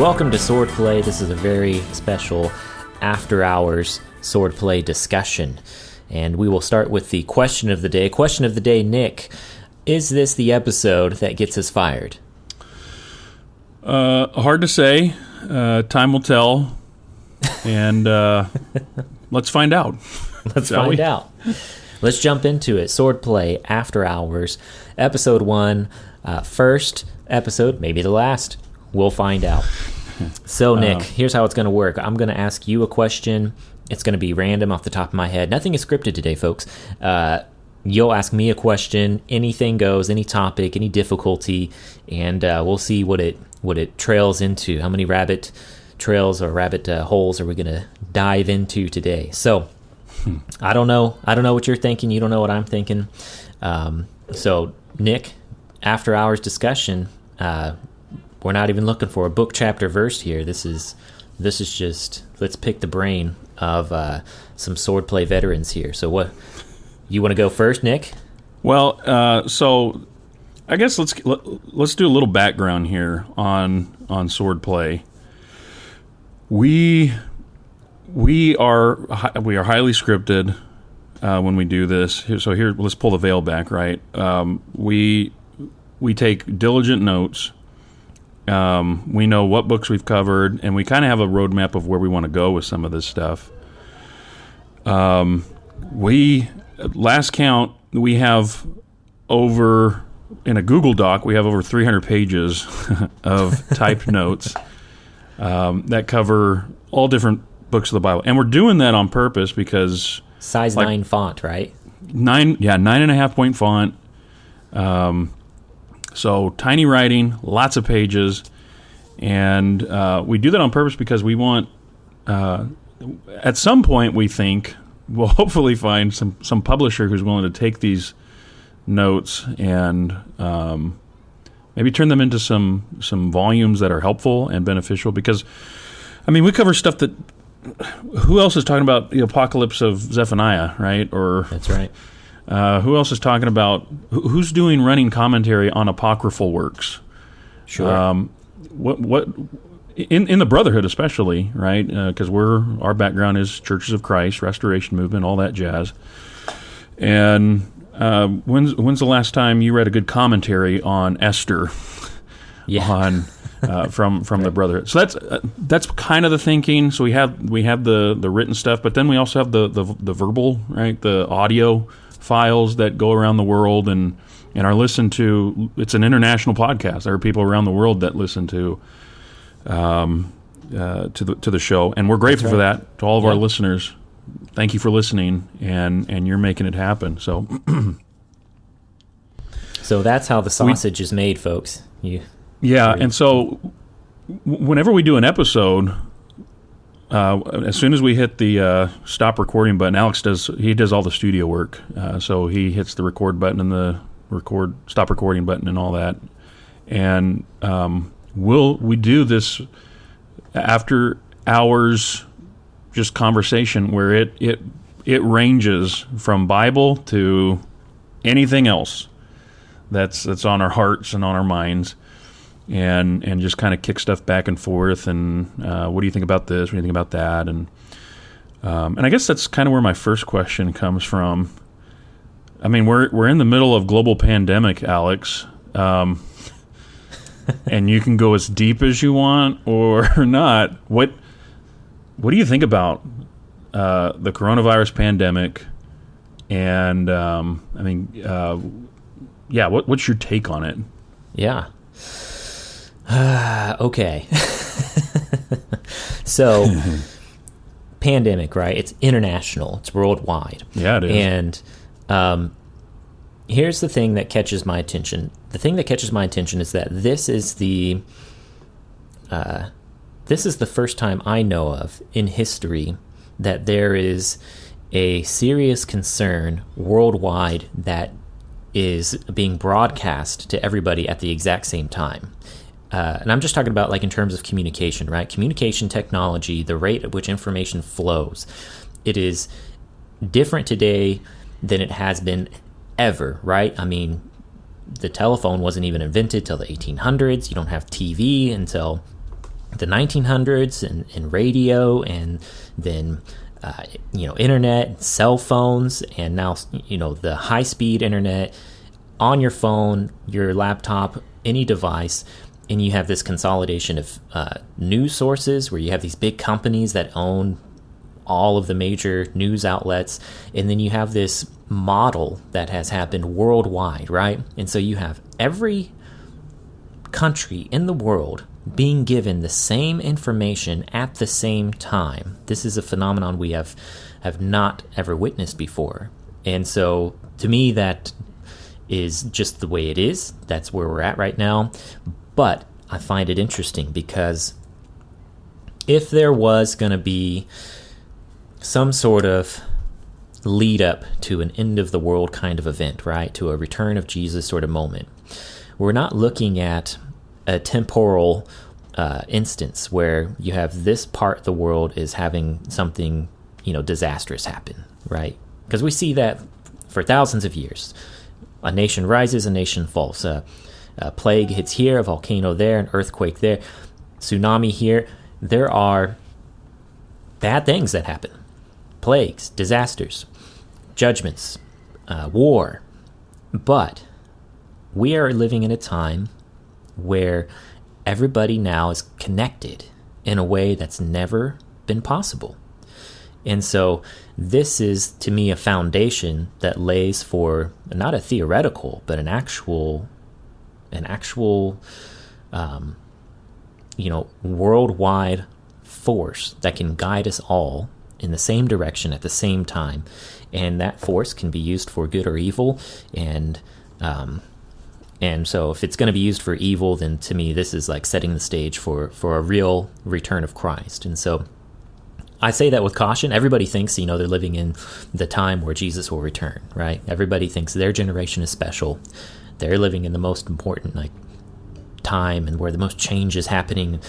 Welcome to Swordplay. This is a very special after hours swordplay discussion. And we will start with the question of the day. Question of the day, Nick. Is this the episode that gets us fired? Uh, hard to say. Uh, time will tell. And uh, let's find out. Let's find we? out. Let's jump into it. Swordplay After Hours, episode one. Uh, first episode, maybe the last. We'll find out. So, Nick, Uh. here's how it's going to work. I'm going to ask you a question. It's going to be random off the top of my head. Nothing is scripted today, folks. Uh, you'll ask me a question. Anything goes. Any topic. Any difficulty, and uh, we'll see what it what it trails into. How many rabbit trails or rabbit uh, holes are we going to dive into today? So. I don't know. I don't know what you're thinking. You don't know what I'm thinking. Um, so, Nick, after hours discussion, uh, we're not even looking for a book, chapter, verse here. This is this is just let's pick the brain of uh, some swordplay veterans here. So, what you want to go first, Nick? Well, uh, so I guess let's let, let's do a little background here on on swordplay. We we are we are highly scripted uh, when we do this. So here, let's pull the veil back. Right, um, we we take diligent notes. Um, we know what books we've covered, and we kind of have a roadmap of where we want to go with some of this stuff. Um, we last count we have over in a Google Doc we have over 300 pages of typed notes um, that cover all different books of the Bible, and we're doing that on purpose because Size Like- nine font, right? nine yeah nine and a half point font um, so tiny writing lots of pages and uh, we do that on purpose because we want uh, at some point we think we'll hopefully find some some publisher who's willing to take these notes and um, maybe turn them into some some volumes that are helpful and beneficial because I mean we cover stuff that who else is talking about the apocalypse of Zephaniah, right? Or That's right. Uh, who else is talking about who's doing running commentary on apocryphal works? Sure. Um, what what in in the Brotherhood especially, right? Because we're our background is Churches of Christ, Restoration Movement, all that jazz. And uh, when's when's the last time you read a good commentary on Esther? yeah. on uh, from from the brotherhood. So that's uh, that's kind of the thinking. So we have we have the the written stuff, but then we also have the the, the verbal, right? The audio files that go around the world and and are listened to. It's an international podcast. There are people around the world that listen to. Um, uh, to the to the show, and we're grateful for that to all of our listeners. Thank you for listening, and and you're making it happen. So So that's how the sausage is made, folks. You Yeah, and so whenever we do an episode, uh, as soon as we hit the uh, stop recording button, Alex does he does all the studio work. Uh, so he hits the record button and the record stop recording button and all that. And um, we'll we do this after hours, just conversation where it it it ranges from Bible to anything else that's that's on our hearts and on our minds and and just kind of kick stuff back and forth. And uh, what do you think about this? What do you think about that? And um, and I guess that's kind of where my first question comes from. I mean, we're we're in the middle of global pandemic, Alex, um, and you can go as deep as you want or not. What what do you think about uh, the coronavirus pandemic? And um, I mean, uh, yeah, what, what's your take on it? Yeah. okay. so, pandemic, right? It's international. It's worldwide. Yeah, it is. And um, here's the thing that catches my attention. The thing that catches my attention is that this is the uh, this is the first time I know of in history that there is a serious concern worldwide that is being broadcast to everybody at the exact same time. Uh, and I'm just talking about like in terms of communication, right? Communication technology, the rate at which information flows. It is different today than it has been ever, right? I mean, the telephone wasn't even invented till the 1800s. You don't have TV until the 1900s and, and radio and then uh, you know internet cell phones and now you know the high speed internet on your phone your laptop any device and you have this consolidation of uh, news sources where you have these big companies that own all of the major news outlets and then you have this model that has happened worldwide right and so you have every country in the world being given the same information at the same time. This is a phenomenon we have have not ever witnessed before. And so to me that is just the way it is. That's where we're at right now. But I find it interesting because if there was going to be some sort of lead up to an end of the world kind of event, right? To a return of Jesus sort of moment. We're not looking at a temporal uh, instance where you have this part of the world is having something you know disastrous happen, right? Because we see that for thousands of years. A nation rises, a nation falls. Uh, a plague hits here, a volcano there, an earthquake there, tsunami here. There are bad things that happen plagues, disasters, judgments, uh, war. But we are living in a time where everybody now is connected in a way that's never been possible. And so this is to me a foundation that lays for not a theoretical, but an actual, an actual, um, you know, worldwide force that can guide us all in the same direction at the same time, and that force can be used for good or evil, and um, and so, if it's going to be used for evil, then to me, this is like setting the stage for for a real return of Christ. And so, I say that with caution. Everybody thinks, you know, they're living in the time where Jesus will return, right? Everybody thinks their generation is special. They're living in the most important like time and where the most change is happening.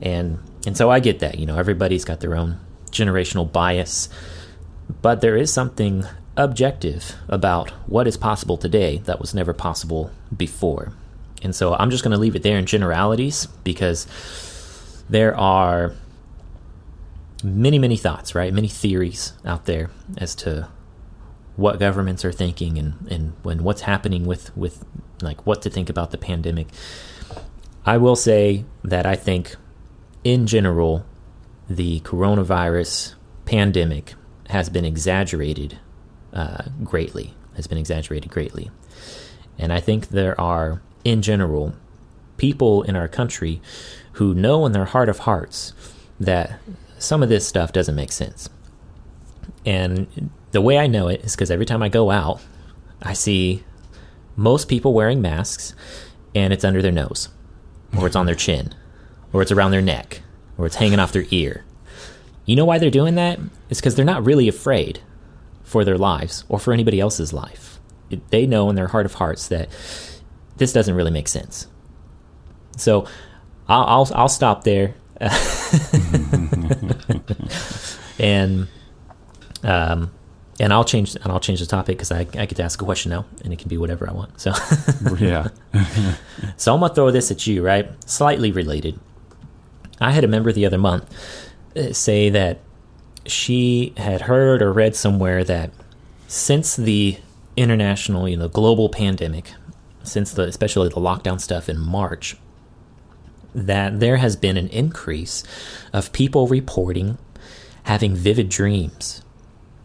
And and so I get that, you know, everybody's got their own generational bias. But there is something objective about what is possible today that was never possible before. And so I'm just going to leave it there in generalities because there are many, many thoughts, right? Many theories out there as to what governments are thinking and, and when what's happening with, with like what to think about the pandemic. I will say that I think in general, the coronavirus pandemic has been exaggerated uh, greatly, has been exaggerated greatly. And I think there are, in general, people in our country who know in their heart of hearts that some of this stuff doesn't make sense. And the way I know it is because every time I go out, I see most people wearing masks and it's under their nose, or it's on their chin, or it's around their neck, or it's hanging off their ear. You know why they're doing that? It's because they're not really afraid for their lives or for anybody else's life. They know in their heart of hearts that this doesn't really make sense. So I'll I'll, I'll stop there, and um, and I'll change and I'll change the topic because I, I get to ask a question now and it can be whatever I want. So yeah. so I'm gonna throw this at you, right? Slightly related. I had a member the other month uh, say that she had heard or read somewhere that since the international, you know, global pandemic, since the especially the lockdown stuff in March, that there has been an increase of people reporting having vivid dreams.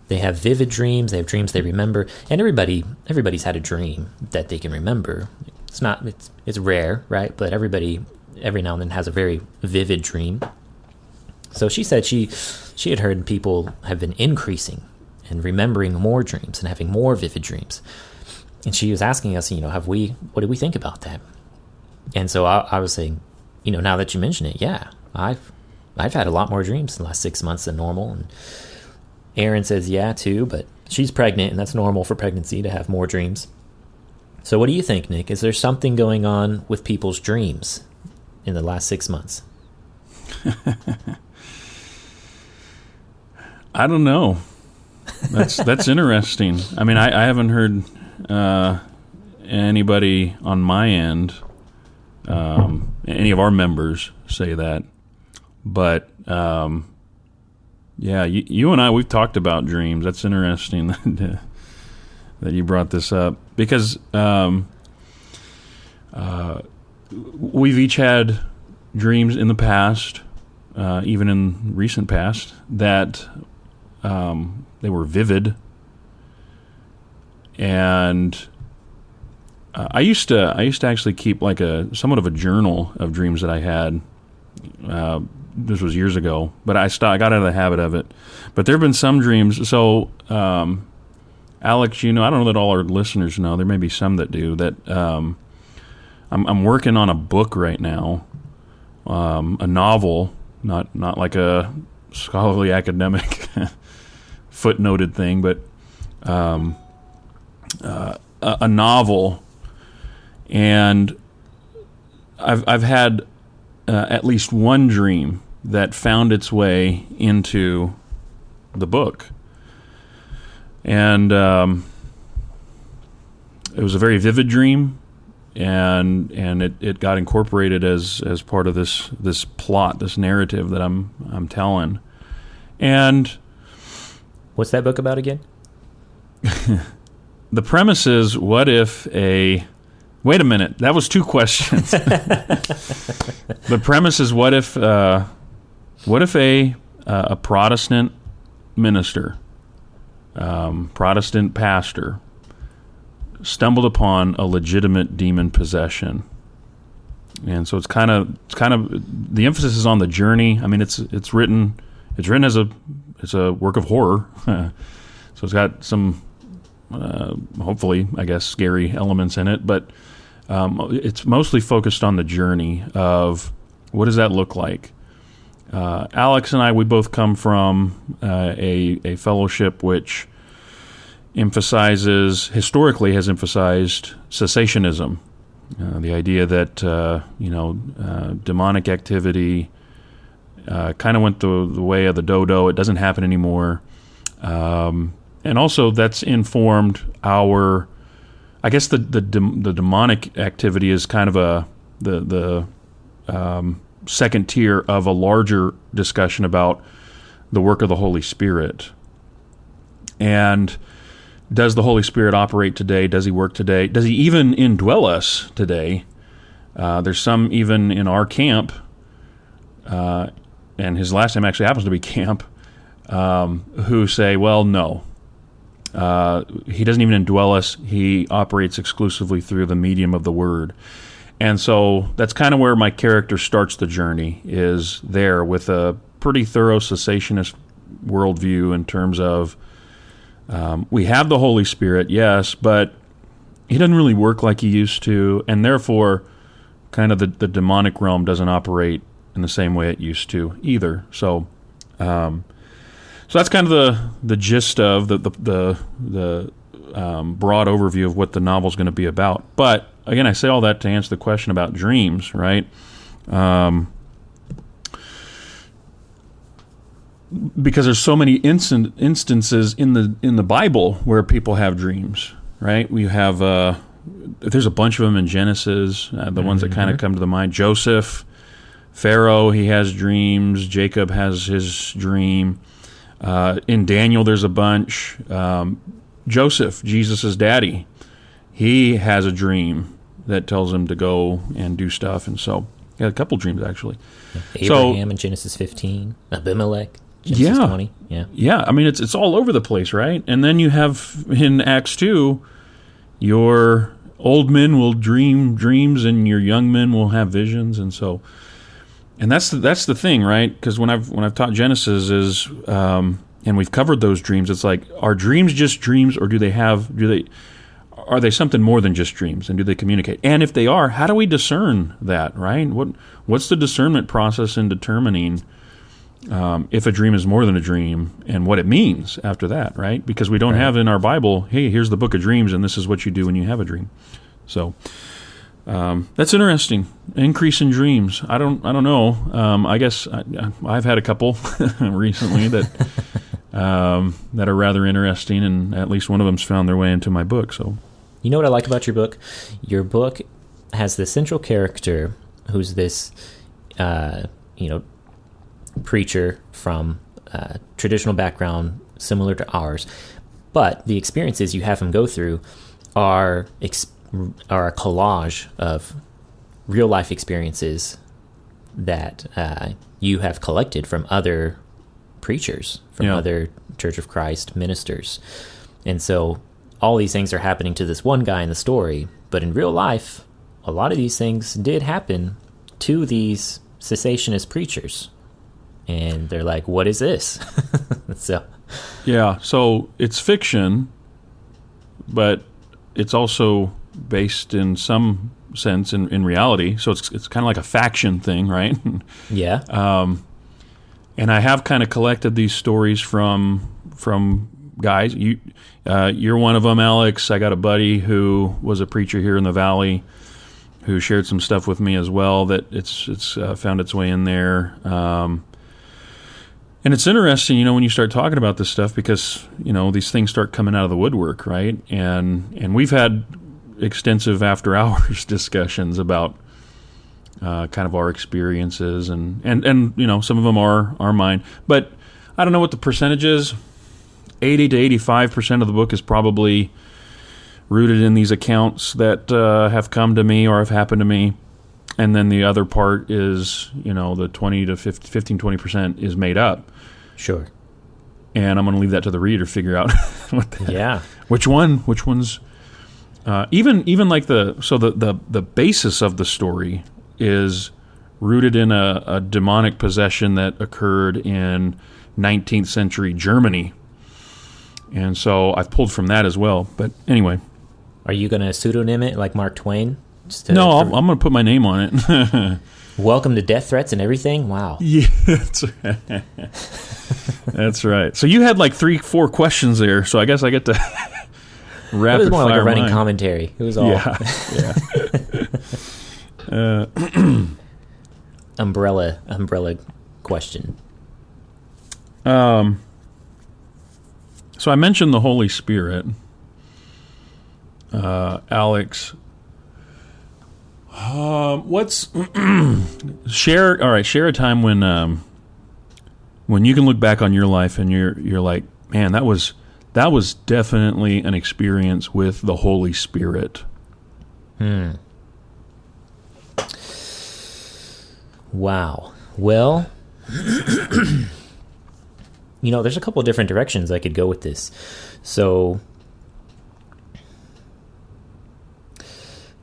They have vivid dreams, they have dreams they remember, and everybody everybody's had a dream that they can remember. It's not it's it's rare, right? But everybody every now and then has a very vivid dream. So she said she she had heard people have been increasing and remembering more dreams and having more vivid dreams. And she was asking us, you know, have we what do we think about that? And so I, I was saying, you know, now that you mention it, yeah, I've I've had a lot more dreams in the last six months than normal. And Erin says, yeah, too, but she's pregnant, and that's normal for pregnancy to have more dreams. So, what do you think, Nick? Is there something going on with people's dreams in the last six months? I don't know. That's that's interesting. I mean, I, I haven't heard uh, anybody on my end, um, any of our members say that. but um, yeah, you, you and I we've talked about dreams. That's interesting that, that you brought this up because um, uh, we've each had dreams in the past, uh, even in recent past, that um, they were vivid and uh, I used to I used to actually keep like a somewhat of a journal of dreams that I had. Uh, this was years ago, but I st- I got out of the habit of it. But there have been some dreams. So, um, Alex, you know, I don't know that all our listeners know. There may be some that do. That um, I'm, I'm working on a book right now, um, a novel, not not like a scholarly academic footnoted thing, but um, uh, a, a novel, and I've I've had uh, at least one dream that found its way into the book, and um, it was a very vivid dream, and and it, it got incorporated as as part of this this plot, this narrative that I'm I'm telling, and What's that book about again? the premise is what if a wait a minute that was two questions. The premise is what if uh, what if a uh, a protestant minister um, protestant pastor stumbled upon a legitimate demon possession? And so it's kind of it's kind of the emphasis is on the journey. I mean it's it's written it's written as a it's a work of horror. So it's got some uh, hopefully, I guess, scary elements in it, but um, it's mostly focused on the journey of what does that look like. Uh, Alex and I, we both come from uh, a, a fellowship which emphasizes, historically, has emphasized cessationism. Uh, the idea that, uh, you know, uh, demonic activity kind of went the, the way of the dodo. It doesn't happen anymore. Um, and also that's informed our I guess the the, the demonic activity is kind of a the the um, second tier of a larger discussion about the work of the Holy Spirit. And does the Holy Spirit operate today? Does He work today? Does He even indwell us today? Uh, there's some even in our camp, uh, and his last name actually happens to be Camp, um, who say, well, no, uh, he doesn't even indwell us. He operates exclusively through the medium of the word. And so that's kind of where my character starts the journey, is there with a pretty thorough cessationist worldview in terms of um, we have the Holy Spirit, yes, but he doesn't really work like he used to, and therefore, kind of the, the demonic realm doesn't operate in the same way it used to either. So, um, so that's kind of the the gist of the the the, the um, broad overview of what the novel is going to be about. But again, I say all that to answer the question about dreams, right? Um, because there's so many instant, instances in the in the Bible where people have dreams, right? We have uh, there's a bunch of them in Genesis. Uh, the mm-hmm. ones that kind of mm-hmm. come to the mind: Joseph, Pharaoh, he has dreams. Jacob has his dream. Uh, in Daniel, there's a bunch. Um, Joseph, Jesus' daddy, he has a dream that tells him to go and do stuff. And so, yeah, a couple dreams actually. Abraham so, in Genesis 15, Abimelech. Genesis yeah, 20. yeah, yeah. I mean, it's it's all over the place, right? And then you have in Acts two, your old men will dream dreams, and your young men will have visions, and so and that's the, that's the thing, right? Because when I've when I've taught Genesis is, um, and we've covered those dreams. It's like are dreams just dreams, or do they have do they are they something more than just dreams, and do they communicate? And if they are, how do we discern that? Right? What what's the discernment process in determining um, if a dream is more than a dream and what it means after that? Right? Because we don't right. have in our Bible, hey, here's the book of dreams, and this is what you do when you have a dream. So. Um, that's interesting. Increase in dreams. I don't. I don't know. Um, I guess I, have had a couple recently that um, that are rather interesting, and at least one of them's found their way into my book. So, you know what I like about your book? Your book has the central character who's this, uh, you know, preacher from a traditional background similar to ours, but the experiences you have him go through are ex- are a collage of real life experiences that uh, you have collected from other preachers, from Yeah. other Church of Christ ministers. And so all these things are happening to this one guy in the story, but in real life, a lot of these things did happen to these cessationist preachers. And they're like, what is this? so, Yeah, so it's fiction, but it's also based in some sense in, in reality. So it's it's kind of like a faction thing, right? yeah. Um, and I have kind of collected these stories from from guys. You uh, you're one of them, Alex. I got a buddy who was a preacher here in the valley who shared some stuff with me as well. That it's it's uh, found its way in there. Um, and it's interesting, you know, when you start talking about this stuff because you know these things start coming out of the woodwork, right? And and we've had extensive after hours discussions about uh, kind of our experiences and, and, and you know some of them are are mine but I don't know what the percentage is 80 to 85 percent of the book is probably rooted in these accounts that uh, have come to me or have happened to me and then the other part is you know the 20 to 50, 15 20 percent is made up Sure. and I'm going to leave that to the reader to figure out what the, Yeah. which one which one's uh, even even like the so the, the the basis of the story is rooted in a, a demonic possession that occurred in 19th century Germany and so I've pulled from that as well but anyway Are you going to pseudonym it like Mark Twain? Just to- no I'm, I'm going to put my name on it Welcome to death threats and everything? Wow. yeah that's right. that's right so you had like three four questions there so I guess I get to It rapid was more like a running mine. commentary. It was all yeah yeah uh, umbrella umbrella question. Um, so I mentioned the Holy Spirit. Uh, Alex, um, what's share? All right, share a time when um, when you can look back on your life and you're you're like, man, that was that was definitely an experience with the Holy Spirit. Hmm. Wow. Well, you know, there's a couple of different directions I could go with this. So,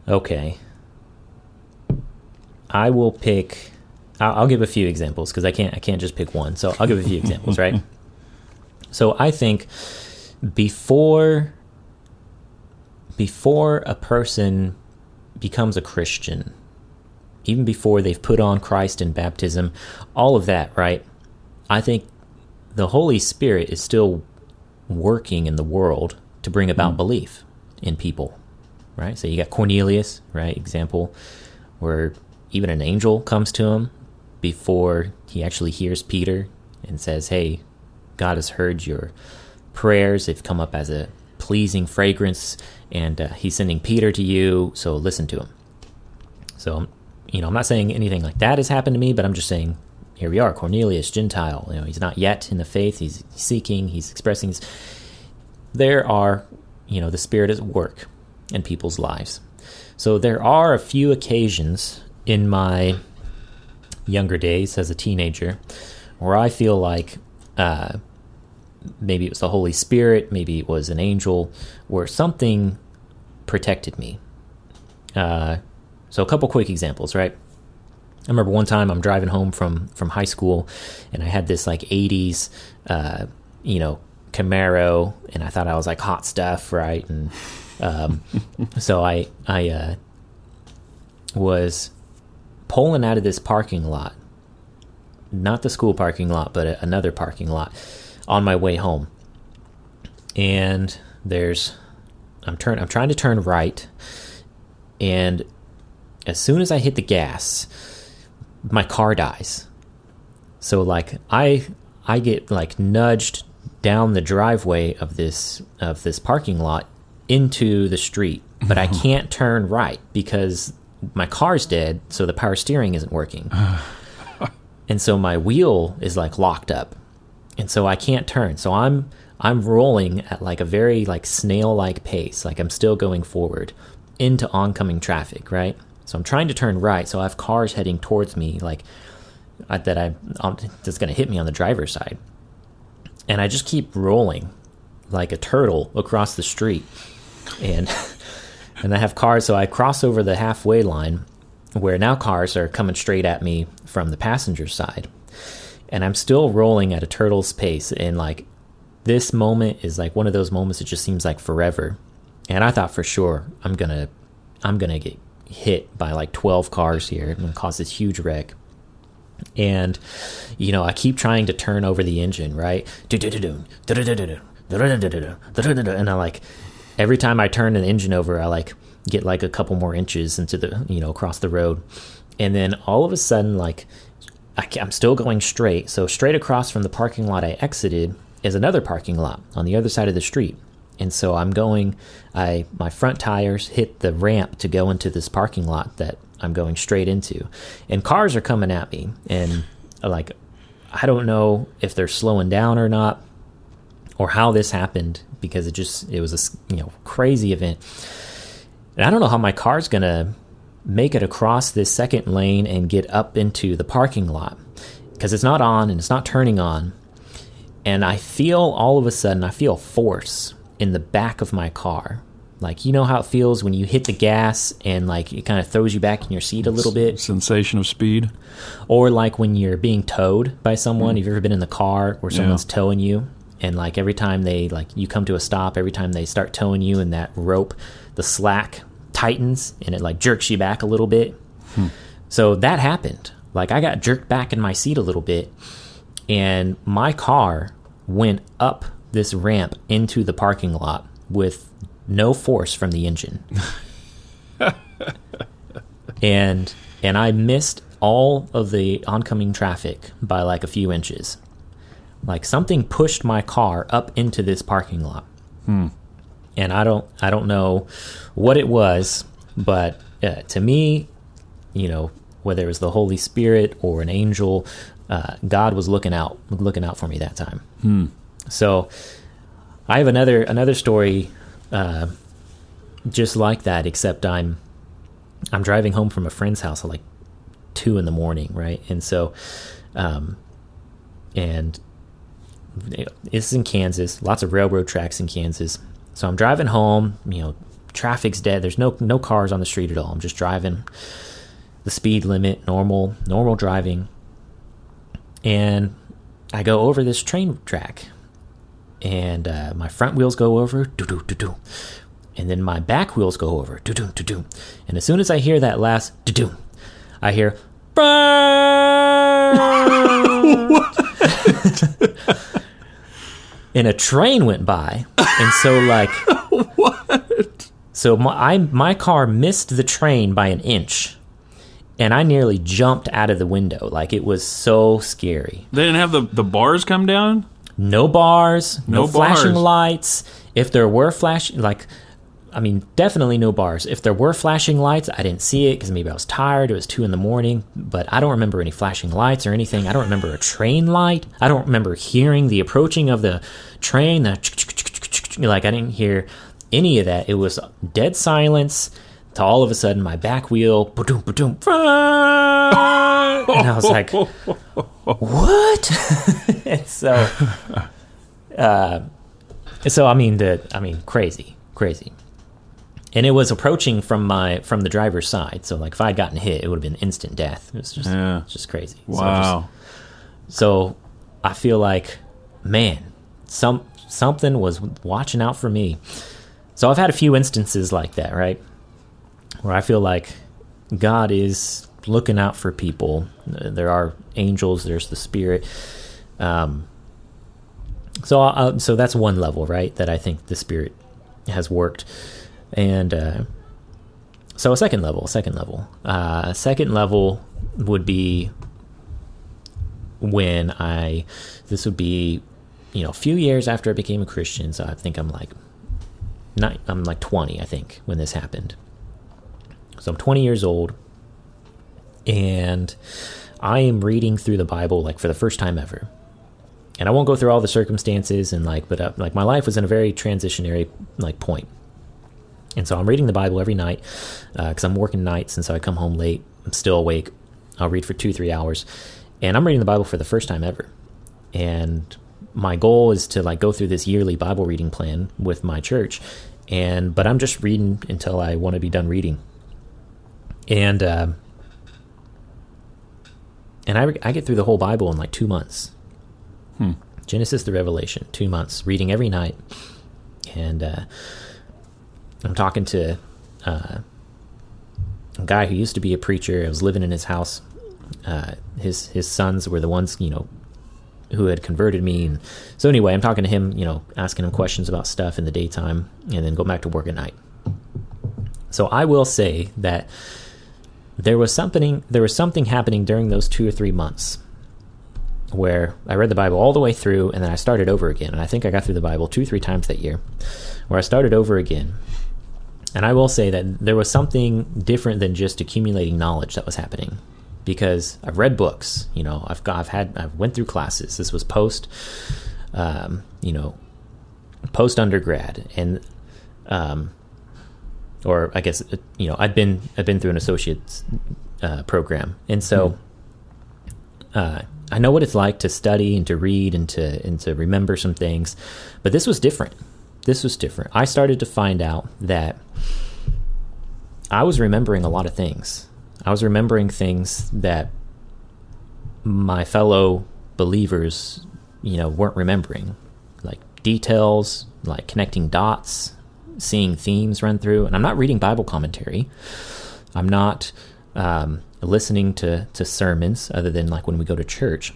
okay. I will pick. I'll, I'll give a few examples because I can't. I can't just pick one. So I'll give a few examples, right? So I think before before a person becomes a Christian, even before they've put on Christ in baptism, all of that, right? I think the Holy Spirit is still working in the world to bring about belief in people, right? So you got Cornelius, right? Example where even an angel comes to him before he actually hears Peter and says, Hey, God has heard your prayers. They've come up as a pleasing fragrance, and uh, he's sending Peter to you, so listen to him. So, you know, I'm not saying anything like that has happened to me, but I'm just saying here we are, Cornelius, Gentile. You know, he's not yet in the faith. He's seeking. He's expressing. His, there are, you know, the Spirit is at work in people's lives. So there are a few occasions in my younger days as a teenager where I feel like uh, maybe it was the Holy Spirit, maybe it was an angel, where something protected me. Uh, so a couple quick examples, right? I remember one time I'm driving home from from high school, and I had this like '80s, uh, you know, Camaro, and I thought I was like hot stuff, right? And um, so I I uh, was pulling out of this parking lot, not the school parking lot, but another parking lot, on my way home. And there's, I'm turn, I'm trying to turn right, and as soon as I hit the gas, my car dies. So like I I get like nudged down the driveway of this of this parking lot into the street, but I can't turn right because my car's dead, so the power steering isn't working. and so my wheel is like locked up, and so I can't turn. So I'm I'm rolling at like a very like snail like pace, like I'm still going forward into oncoming traffic, right? So I'm trying to turn right, so I have cars heading towards me, like uh, that I um, that's going to hit me on the driver's side, and I just keep rolling like a turtle across the street, and and I have cars, so I cross over the halfway line, where now cars are coming straight at me from the passenger side, and I'm still rolling at a turtle's pace, and like this moment is like one of those moments that just seems like forever, and I thought for sure I'm gonna I'm gonna get hit by like 12 cars here and cause this huge wreck and you know i keep trying to turn over the engine right and i like every time i turn an engine over i like get like a couple more inches into the you know across the road and then all of a sudden like I, am still going straight so straight across from the parking lot i exited is another parking lot on the other side of the street and so i'm going i my front tires hit the ramp to go into this parking lot that I'm going straight into. And cars are coming at me. And uh, like, I don't know if they're slowing down or not or how this happened because it just, it was a, you know, crazy event. And I don't know how my car's going to make it across this second lane and get up into the parking lot because it's not on and it's not turning on. And I feel all of a sudden, I feel force in the back of my car like you know how it feels when you hit the gas and like it kind of throws you back in your seat a little bit. Sensation of speed. Or like when you're being towed by someone. Mm. Have you ever been in the car where someone's yeah. towing you? And like every time they like you come to a stop, every time they start towing you and that rope, the slack tightens and it like jerks you back a little bit. Hmm. So that happened. Like I got jerked back in my seat a little bit and my car went up this ramp into the parking lot with no force from the engine. and and I missed all of the oncoming traffic by like a few inches. Like something pushed my car up into this parking lot. Hmm. And I don't I don't know what it was, but uh, to me, you know, whether it was the Holy Spirit or an angel, uh, God was looking out looking out for me that time. Hmm. So I have another another story uh, just like that, except I'm I'm driving home from a friend's house at like two in the morning, right? And so, um, and it's in Kansas, lots of railroad tracks in Kansas. So I'm driving home, you know, traffic's dead. There's no no cars on the street at all. I'm just driving the speed limit, normal normal driving. And I go over this train track and uh, my front wheels go over, doo doo doo doo, and then my back wheels go over, doo doo doo doo, and as soon as I hear that last doo doo, I hear. and a train went by, and so like what? So my I, my car missed the train by an inch, and I nearly jumped out of the window. Like it was so scary. They didn't have the the bars come down no bars, no, no flashing bars. lights. If there were flash, like, I mean, definitely no bars. If there were flashing lights, I didn't see it because maybe I was tired. It was two in the morning, but I don't remember any flashing lights or anything. I don't remember a train light. I don't remember hearing the approaching of the train. The like I didn't hear any of that. It was dead silence. To all of a sudden, my back wheel, ba-doom, ba-doom, and I was like, "What?" and so, uh, so I mean, the I mean, crazy, crazy. And it was approaching from my from the driver's side, so like if I'd gotten hit, it would have been instant death. It was just yeah. just crazy. Wow. So, just, so I feel like, man, some something was watching out for me. So I've had a few instances like that, right, where I feel like God is looking out for people. There are angels. There's the spirit. Um, so uh, so that's one level, right? That I think the spirit has worked, and uh, so a second level, second level, uh, second level would be when I this would be you know a few years after I became a Christian. So I think I'm like not I'm like 20, I think, when this happened. So I'm 20 years old and I am reading through the Bible like for the first time ever. And I won't go through all the circumstances and like, but uh, like my life was in a very transitionary like point. And so I'm reading the Bible every night because uh, I'm working nights, and so I come home late. I'm still awake. I'll read for two, three hours, and I'm reading the Bible for the first time ever. And my goal is to like go through this yearly Bible reading plan with my church, and but I'm just reading until I want to be done reading. And uh, and I I get through the whole Bible in like two months. Hmm. Genesis to Revelation, two months, reading every night, and uh, I'm talking to uh, a guy who used to be a preacher. I was living in his house. Uh, his his sons were the ones you know who had converted me, and so anyway, I'm talking to him, you know, asking him questions about stuff in the daytime, and then go back to work at night. So I will say that there was something there was something happening during those two or three months where I read the Bible all the way through and then I started over again. And I think I got through the Bible two, three times that year, where I started over again. And I will say that there was something different than just accumulating knowledge that was happening because I've read books, you know, I've got, I've had, I've went through classes. This was post, um, you know, post undergrad and, um, or I guess, you know, I'd been, I'd been through an associate's uh, program. And so, uh, I know what it's like to study and to read and to and to remember some things, but this was different. This was different. I started to find out that I was remembering a lot of things. I was remembering things that my fellow believers, you know, weren't remembering, like details, like connecting dots, seeing themes run through. And I'm not reading Bible commentary. I'm not um, listening to, to sermons other than like when we go to church.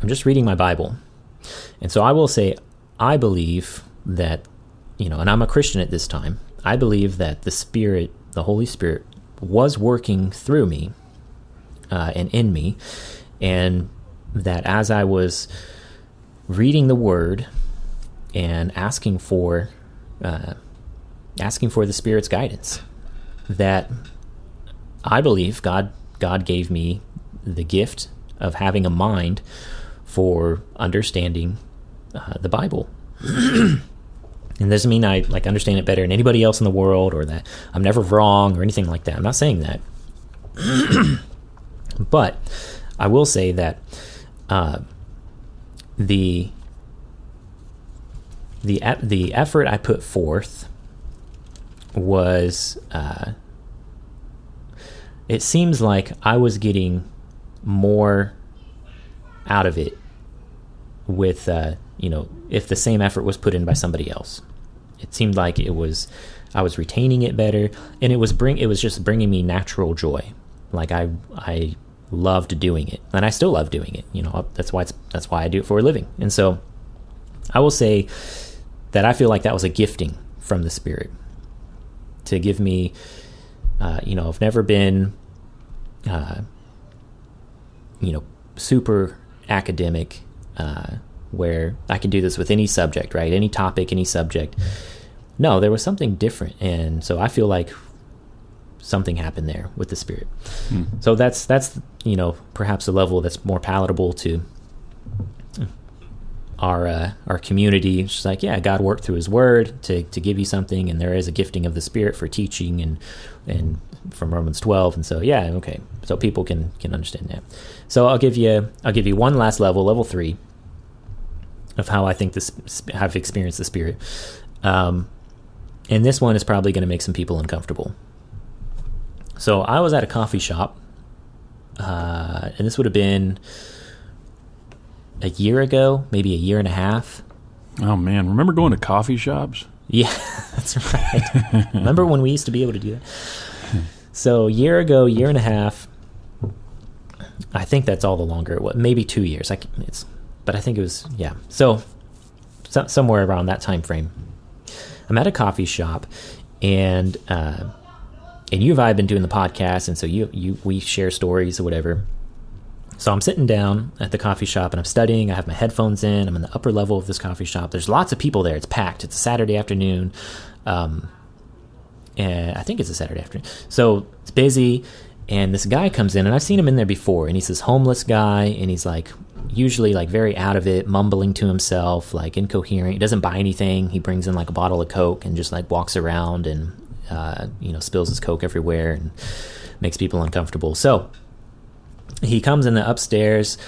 I'm just reading my Bible. And so I will say, I believe that, you know, and I'm a Christian at this time, I believe that the Spirit, the Holy Spirit, was working through me uh, and in me. And that as I was reading the Word and asking for, uh, asking for the Spirit's guidance, that I believe God God gave me the gift of having a mind for understanding uh, the Bible. and doesn't mean I like understand it better than anybody else in the world or that I'm never wrong or anything like that. I'm not saying that. but I will say that uh, the the the effort I put forth was uh, it seems like I was getting more out of it with uh, you know if the same effort was put in by somebody else. It seemed like it was I was retaining it better, and it was bring it was just bringing me natural joy. Like I I loved doing it, and I still love doing it. You know that's why it's that's why I do it for a living. And so I will say that I feel like that was a gifting from the Spirit to give me uh, you know, I've never been, uh, you know, super academic uh, where I can do this with any subject, right? Any topic, any subject. No, there was something different, and so I feel like something happened there with the spirit. Hmm. So that's that's you know perhaps a level that's more palatable to our uh, our community. She's like, yeah, God worked through His Word to to give you something, and there is a gifting of the Spirit for teaching and and from Romans twelve, and so yeah, okay, so people can can understand that. So I'll give you I'll give you one last level, level three, of how I think this have experienced the Spirit, um, and this one is probably going to make some people uncomfortable. So I was at a coffee shop, uh, and this would have been a year ago, maybe a year and a half. Oh man, remember going to coffee shops? Yeah, that's right. remember when we used to be able to do that? So, a year ago, year and a half. I think that's all the longer it was. Maybe two years. I it's, but I think it was yeah. So, so somewhere around that time frame, I'm at a coffee shop, and uh, and you and I have been doing the podcast, and so you you we share stories or whatever. So I'm sitting down at the coffee shop and I'm studying. I have my headphones in. I'm in the upper level of this coffee shop. There's lots of people there. It's packed. It's a Saturday afternoon. Um, and I think it's a Saturday afternoon. So it's busy. And this guy comes in, and I've seen him in there before, and he's this homeless guy, and he's like usually like very out of it, mumbling to himself, like incoherent. He doesn't buy anything. He brings in like a bottle of Coke and just like walks around and uh, you know spills his Coke everywhere and makes people uncomfortable. So he comes in the upstairs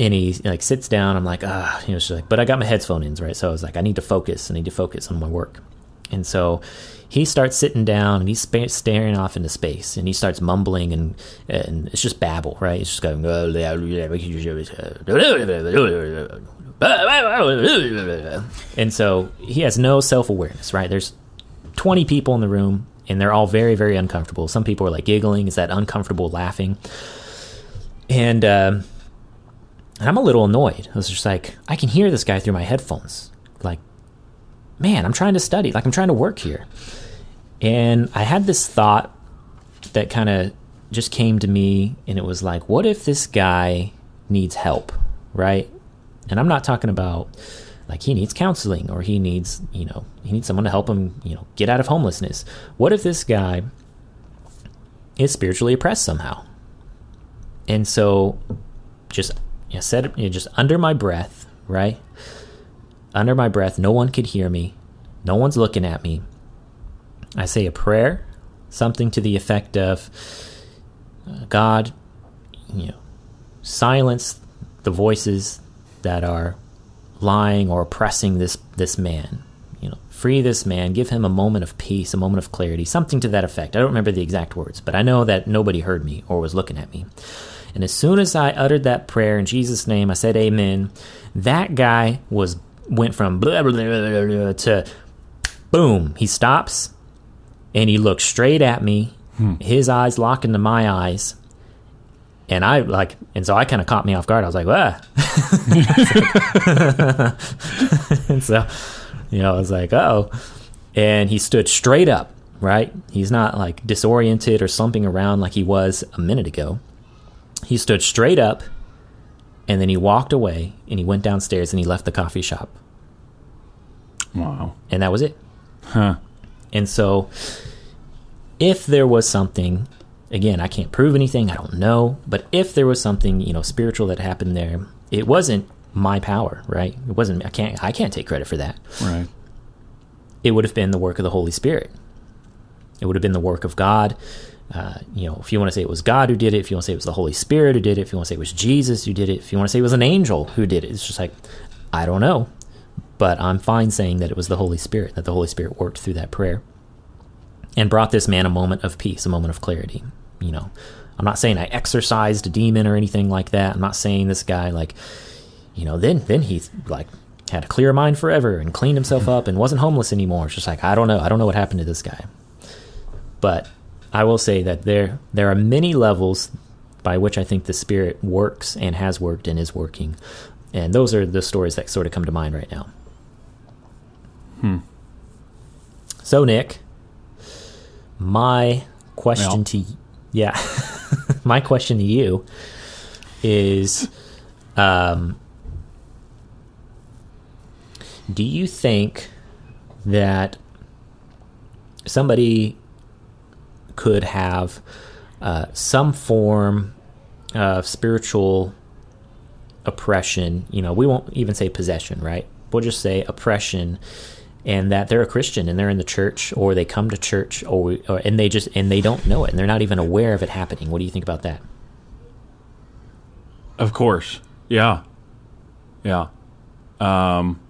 and he like sits down. I'm like, ah, you know, she's like, but I got my headphones in, right? So I was like, I need to focus. I need to focus on my work. And so he starts sitting down and he's staring off into space and he starts mumbling and and it's just babble, right? It's just going. And so he has no self awareness, right? There's 20 people in the room and they're all very, very uncomfortable. Some people are like giggling, is that uncomfortable laughing? And, and I'm a little annoyed. I was just like, I can hear this guy through my headphones. Like, man, I'm trying to study. Like, I'm trying to work here. And I had this thought that kind of just came to me, and it was like, what if this guy needs help, right? And I'm not talking about like he needs counseling or he needs, you know, he needs someone to help him, you know, get out of homelessness. What if this guy is spiritually oppressed somehow? And so just you know, said you know, just under my breath, right? Under my breath, no one could hear me. No one's looking at me. I say a prayer, something to the effect of God, you know, silence the voices that are lying or oppressing this this man. You know, free this man, give him a moment of peace, a moment of clarity, something to that effect. I don't remember the exact words, but I know that nobody heard me or was looking at me. And as soon as I uttered that prayer in Jesus' name, I said amen. That guy was went from blah, blah, blah, blah to boom. He stops and he looks straight at me, hmm. his eyes lock into my eyes. And I like, and so I kind of caught me off guard. I was like, "What?" and so, you know, I was like, "Oh," and he stood straight up. Right? He's not like disoriented or slumping around like he was a minute ago. He stood straight up, and then he walked away and he went downstairs and he left the coffee shop. Wow! And that was it. Huh? And so, if there was something again, I can't prove anything, I don't know, but if there was something, you know, spiritual that happened there, it wasn't my power, right? It wasn't I can't I can't take credit for that. Right. It would have been the work of the Holy Spirit. It would have been the work of God. Uh, you know, if you want to say it was God who did it, if you want to say it was the Holy Spirit who did it, if you want to say it was Jesus who did it, if you want to say it was an angel who did it, it's just like I don't know, but I'm fine saying that it was the Holy Spirit, that the Holy Spirit worked through that prayer and brought this man a moment of peace, a moment of clarity you know, I'm not saying I exorcised a demon or anything like that. I'm not saying this guy like, you know, then then he like had a clear mind forever and cleaned himself up and wasn't homeless anymore. It's just like I don't know. I don't know what happened to this guy. But I will say that there there are many levels by which I think the spirit works and has worked and is working. And those are the stories that sort of come to mind right now. Hmm. So Nick, my question well. to yeah. My question to you is um, Do you think that somebody could have uh, some form of spiritual oppression? You know, we won't even say possession, right? We'll just say oppression and that they're a Christian and they're in the church or they come to church or, or, and they just and they don't know it and they're not even aware of it happening. What do you think about that? Of course, yeah, yeah. Um,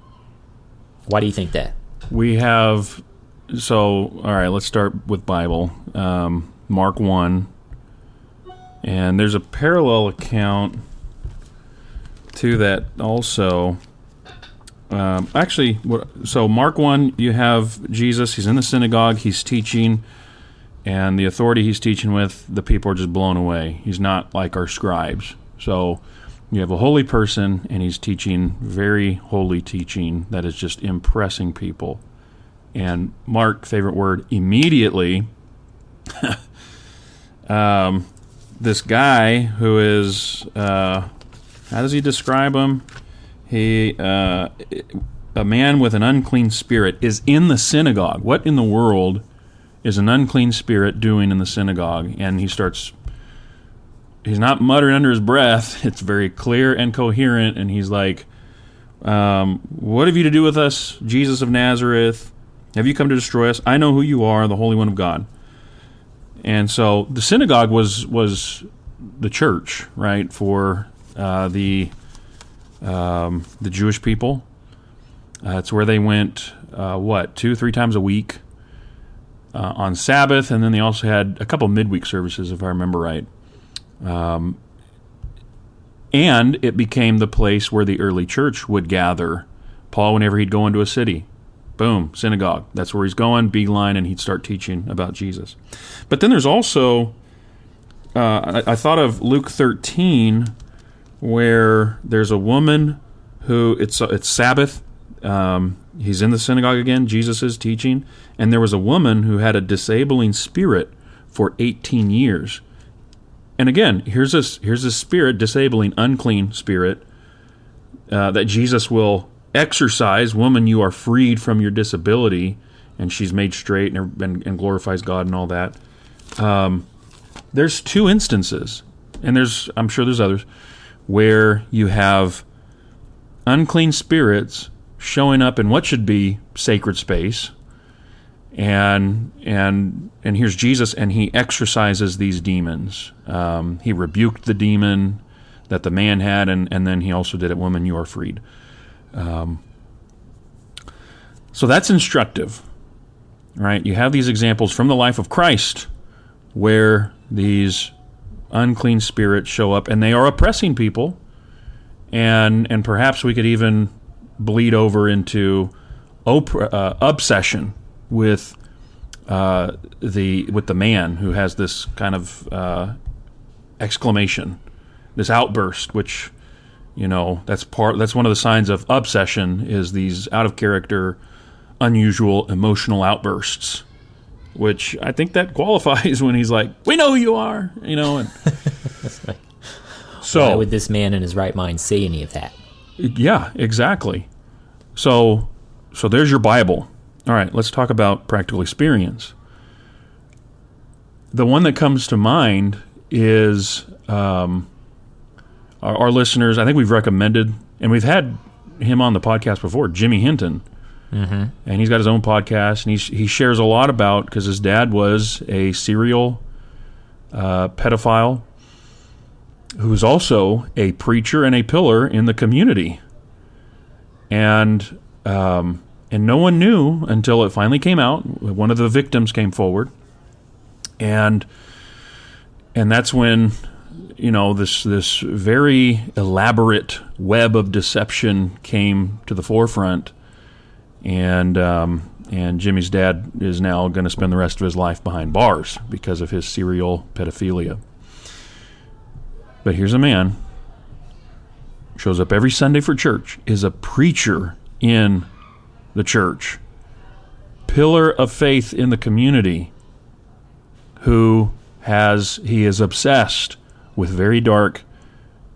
Why do you think that? We have so all right. Let's start with Bible. Um, Mark one, and there's a parallel account to that also um, actually, so Mark 1, you have Jesus. He's in the synagogue. He's teaching. And the authority he's teaching with, the people are just blown away. He's not like our scribes. So you have a holy person, and he's teaching very holy teaching that is just impressing people. And Mark, favorite word, immediately, um, this guy who is, uh, how does he describe him? he uh, a man with an unclean spirit is in the synagogue. What in the world is an unclean spirit doing in the synagogue? And he starts he's not muttering under his breath. It's very clear and coherent, and he's like, um, "What have you to do with us, Jesus of Nazareth? Have you come to destroy us? I know who you are, the Holy One of God." And so the synagogue was was the church, right, for uh, the um, the Jewish people. Uh, it's where they went, uh, what, two, three times a week uh, on Sabbath, and then they also had a couple midweek services, if I remember right. Um, and it became the place where the early church would gather. Paul, whenever he'd go into a city, boom, synagogue. That's where he's going, beeline, and he'd start teaching about Jesus. But then there's also, uh, I, I thought of Luke 13, where there's a woman who it's it's Sabbath. Um, he's in the synagogue again. Jesus is teaching, and there was a woman who had a disabling spirit for 18 years. And again, here's this here's a spirit, disabling, unclean spirit uh, that Jesus will exorcise. Woman, you are freed from your disability, and she's made straight and, and, and glorifies God and all that. Um, there's two instances, and there's I'm sure there's others where you have unclean spirits showing up in what should be sacred space and and and here's Jesus and he exorcises these demons um, he rebuked the demon that the man had and, and then he also did it woman you are freed um, so that's instructive right? You have these examples from the life of Christ where these unclean spirits show up and they are oppressing people and and perhaps we could even bleed over into op- uh, obsession with uh, the with the man who has this kind of uh, exclamation this outburst which you know that's part that's one of the signs of obsession is these out of character unusual emotional outbursts which I think that qualifies when he's like, "We know who you are," you know. And so, why would this man in his right mind say any of that? Yeah, exactly. So, so there's your Bible. All right, let's talk about practical experience. The one that comes to mind is um, our, our listeners. I think we've recommended, and we've had him on the podcast before, Jimmy Hinton Mm-hmm. And he's got his own podcast, and he he shares a lot about because his dad was a serial uh, pedophile who was also a preacher and a pillar in the community, and um, and no one knew until it finally came out. One of the victims came forward, and and that's when you know this this very elaborate web of deception came to the forefront and um, and Jimmy's dad is now going to spend the rest of his life behind bars because of his serial pedophilia. But here's a man shows up every Sunday for church, is a preacher in the church, pillar of faith in the community, who has he is obsessed with very dark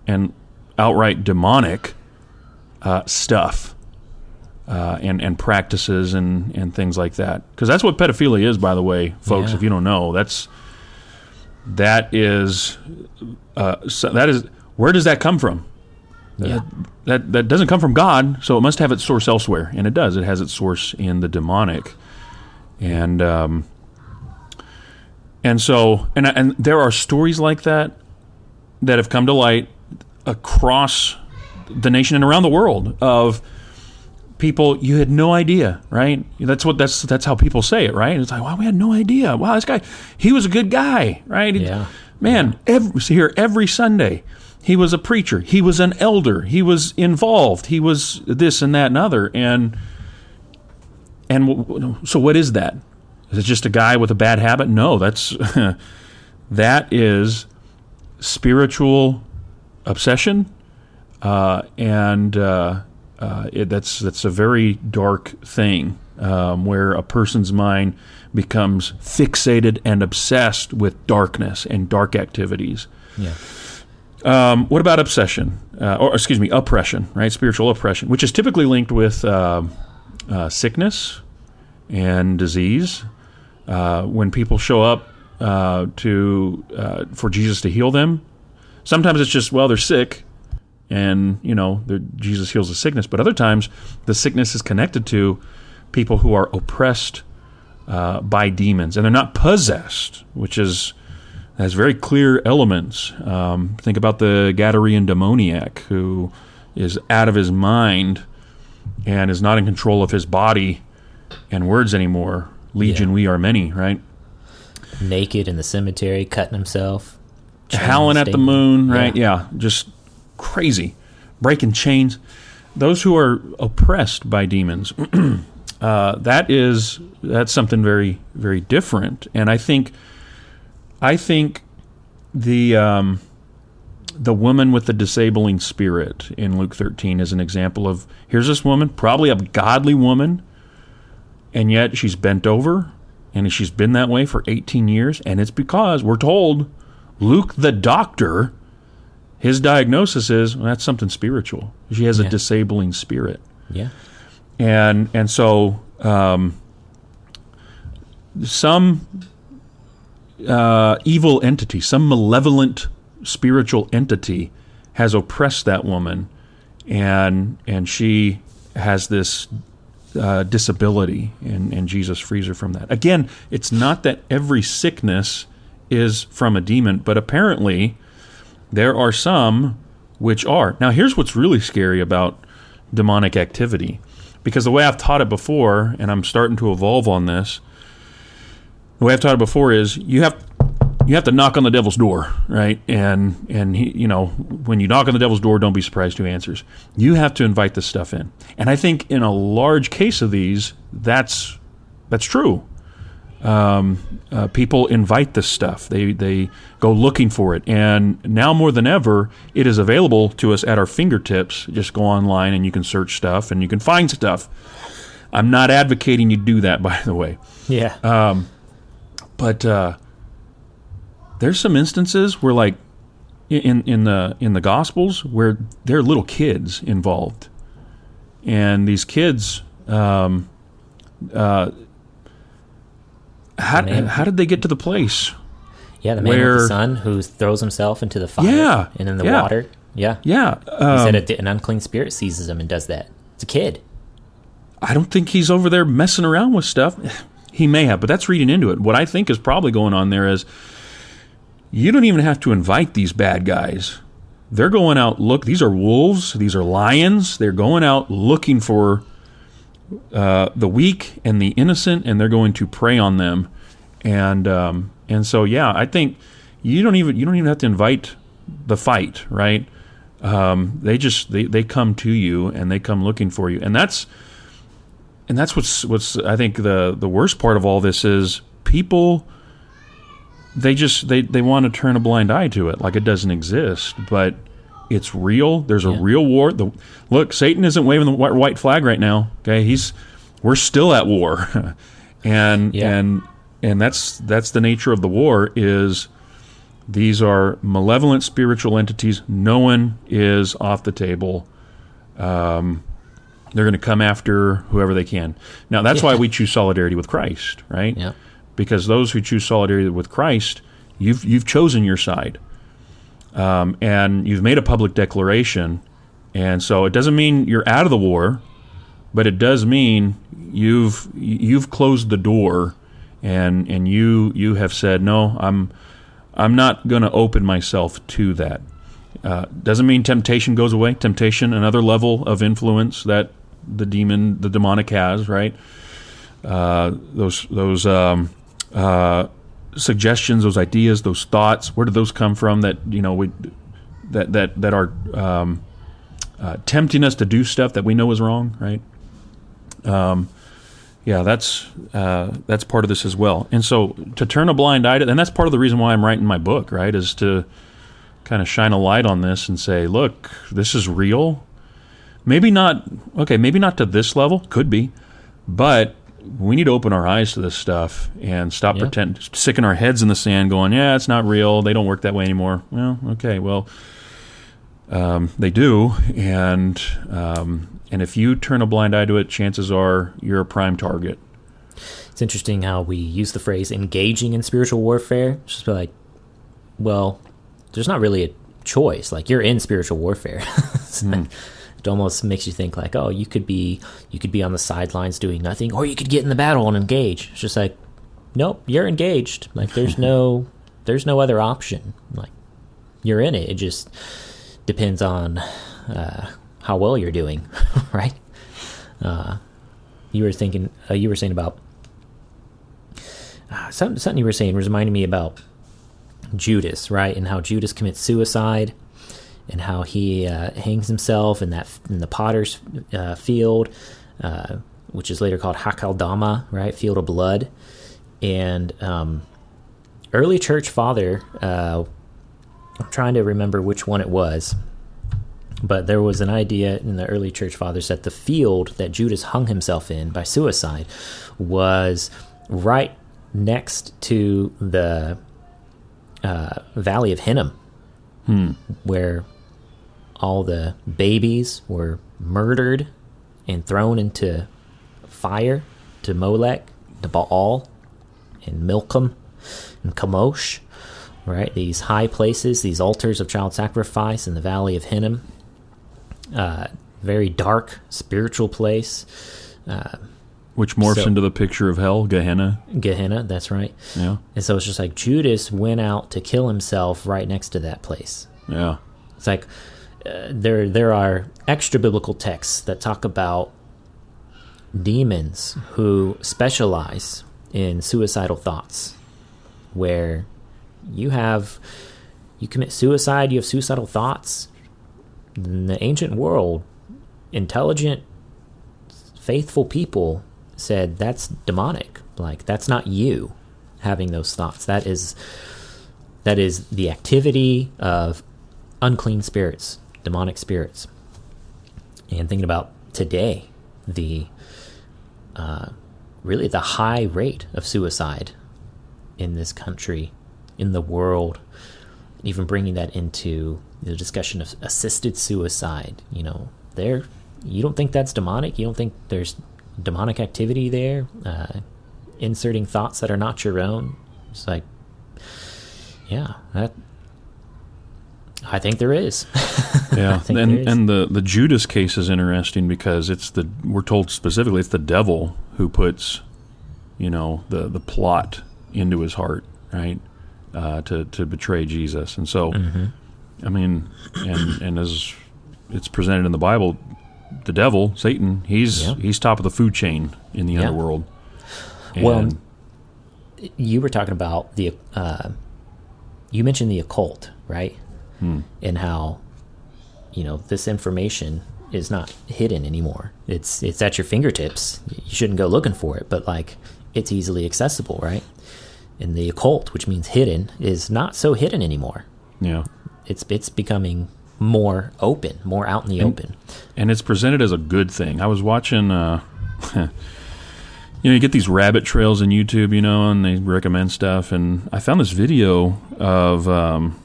and outright demonic uh, stuff uh, and and practices and and things like that. Because that's what pedophilia is, by the way, folks. Yeah. If you don't know, that's that is uh, so that is where does that come from? Yeah. that that doesn't come from God, so it must have its source elsewhere, and it does. It has its source in the demonic, and um, and so and and there are stories like that that have come to light across the nation and around the world of people you had no idea, right? That's what that's that's how people say it, right? It's like, wow, we had no idea. Wow, this guy, he was a good guy, right? Yeah. Man, yeah. Every, here every Sunday, he was a preacher. He was an elder. He was involved. He was this and that and other. And and so, what is that? Is it just a guy with a bad habit? No, that's that is spiritual obsession uh, and. Uh, uh, it, that's that's a very dark thing um, where a person's mind becomes fixated and obsessed with darkness and dark activities. Yeah. Um, what about obsession, uh, or excuse me, oppression? Right, spiritual oppression, which is typically linked with uh, uh sickness and disease. Uh, when people show up uh, to for Jesus to heal them, sometimes it's just well they're sick, and you know Jesus heals the sickness. But other times the sickness is connected to people who are oppressed uh, by demons, and they're not possessed, which is has very clear elements. Um, think about the Gadarene demoniac who is out of his mind and is not in control of his body and words anymore. Legion, Yeah. we are many, right? Naked in the cemetery, cutting himself, Howling at the moon, right? Yeah. just crazy, breaking chains. Those who are oppressed by demons, uh, that is that's something very very different. And I think, I think the um, the woman with the disabling spirit in Luke 13 is an example of here's this woman, probably a godly woman, and yet she's bent over and she's been that way for 18 years. And it's because we're told Luke the doctor, his diagnosis is well, that's something spiritual. She has a disabling spirit Yeah. and and so um, some uh, evil entity, some malevolent spiritual entity, has oppressed that woman, and and she has this uh, disability, and and Jesus frees her from that. Again, it's not that every sickness is from a demon, but apparently there are some which are. Now, here's what's really scary about demonic activity because the way I've taught it before, and I'm starting to evolve on this, the way I've taught it before is you have you have to knock on the devil's door, right? And and he, you know, when you knock on the devil's door, don't be surprised who answers. You have to invite this stuff in, and I think in a large case of these, that's that's true. Um, uh, people invite this stuff. They they go looking for it, and now more than ever, it is available to us at our fingertips. Just go online and you can search stuff and you can find stuff. I'm not advocating you do that, by the way, Yeah. but uh, there's some instances where, like in in the in the Gospels, where there are little kids involved, and these kids. Um, uh, how, Man. how did they get to the place? yeah. The man with the son who throws himself into the fire Yeah, and in the yeah. water. Yeah. Yeah, He um, said an unclean spirit seizes him and does that. It's a kid. I don't think he's over there messing around with stuff. He may have, but that's reading into it. What I think is probably going on there is you don't even have to invite these bad guys. They're going out look. These are wolves. These are lions. They're going out looking for uh, the weak and the innocent, and they're going to prey on them. And um, and so yeah, I think you don't even you don't even have to invite the fight, right? Um, they just they, they come to you and they come looking for you, and that's and that's what's what's I think the the worst part of all this is people they just they they want to turn a blind eye to it like it doesn't exist, but it's real. There's a Yeah. real war. The look, Satan isn't waving the white, white flag right now. Okay, he's we're still at war, and Yeah. and and that's that's the nature of the war is these are malevolent spiritual entities. No one is off the table. Um, they're going to come after whoever they can. Now that's why we choose solidarity with Christ, right? Yeah. Because those who choose solidarity with Christ, you've you've chosen your side, um, and you've made a public declaration, and so it doesn't mean you're out of the war, but it does mean you've you've closed the door, and and you you have said no, I'm I'm not going to open myself to that. Uh, doesn't mean temptation goes away. Temptation, another level of influence that the demon, the demonic has, right? Uh, those those um, uh, suggestions, those ideas, those thoughts. Where do those come from? That you know we that that that are um, uh, tempting us to do stuff that we know is wrong, right? Um, yeah, that's uh, that's part of this as well. And so to turn a blind eye to, and that's part of the reason why I'm writing my book, right? Is to kind of shine a light on this and say, look, this is real. Maybe not okay, maybe not to this level, could be, but we need to open our eyes to this stuff and stop Yeah. pretend sticking our heads in the sand, going, yeah, it's not real. They don't work that way anymore. Well, okay, well, um, they do, and um, and if you turn a blind eye to it, chances are you're a prime target. It's interesting how we use the phrase engaging in spiritual warfare. It's just be like, well, there's not really a, choice. Like you're in spiritual warfare. it almost makes you think like, oh, you could be you could be on the sidelines doing nothing, or you could get in the battle and engage. It's just like, nope, you're engaged. Like there's no there's no other option. Like you're in it. It just depends on uh, how well you're doing, right? Uh, you were thinking, uh, you were saying about uh, something, something you were saying was reminding me about Judas, right? And how Judas commits suicide, and how he uh, hangs himself in that in the potter's uh, field, uh, which is later called Hakeldama, right? Field of blood. And um, early church father, uh, I'm trying to remember which one it was, but there was an idea in the early church fathers that the field that Judas hung himself in by suicide was right next to the uh, Valley of Hinnom, where all the babies were murdered and thrown into fire to Molech, to Baal, and Milcom, and Kamosh, right? These high places, these altars of child sacrifice in the Valley of Hinnom. Uh, very dark spiritual place. Uh, Which morphs So- into the picture of hell, Gehenna. Gehenna, that's right. Yeah, And so it's just like Judas went out to kill himself right next to that place. yeah, It's like there there are extra biblical texts that talk about demons who specialize in suicidal thoughts, where you have you commit suicide, you have suicidal thoughts. In the ancient world, intelligent, faithful people said that's demonic. Like that's not you having those thoughts. That is that is the activity of unclean spirits, demonic spirits. And thinking about today, the uh, really the high rate of suicide in this country, in the world, even bringing that into the discussion of assisted suicide. You know, there, you don't think that's demonic. You don't think there's demonic activity there, uh, inserting thoughts that are not your own. It's like, yeah, that. I think there is. yeah. and and the the Judas case is interesting because it's the we're told specifically it's the devil who puts, you know, the the plot into his heart, right, uh, to to betray Jesus, and so, Mm-hmm. I mean, and and as it's presented in the Bible, the devil, Satan, he's Yeah. he's top of the food chain in the Yeah. underworld. Well, you were talking about the uh, you mentioned the occult right and how you know this information is not hidden anymore it's it's at your fingertips you shouldn't go looking for it but like it's easily accessible right and the occult which means hidden is not so hidden anymore yeah. it's it's becoming more open more out in the open and it's presented as a good thing. I was watching, uh, you know, you get these rabbit trails in YouTube, you know, and they recommend stuff. And I found this video of um,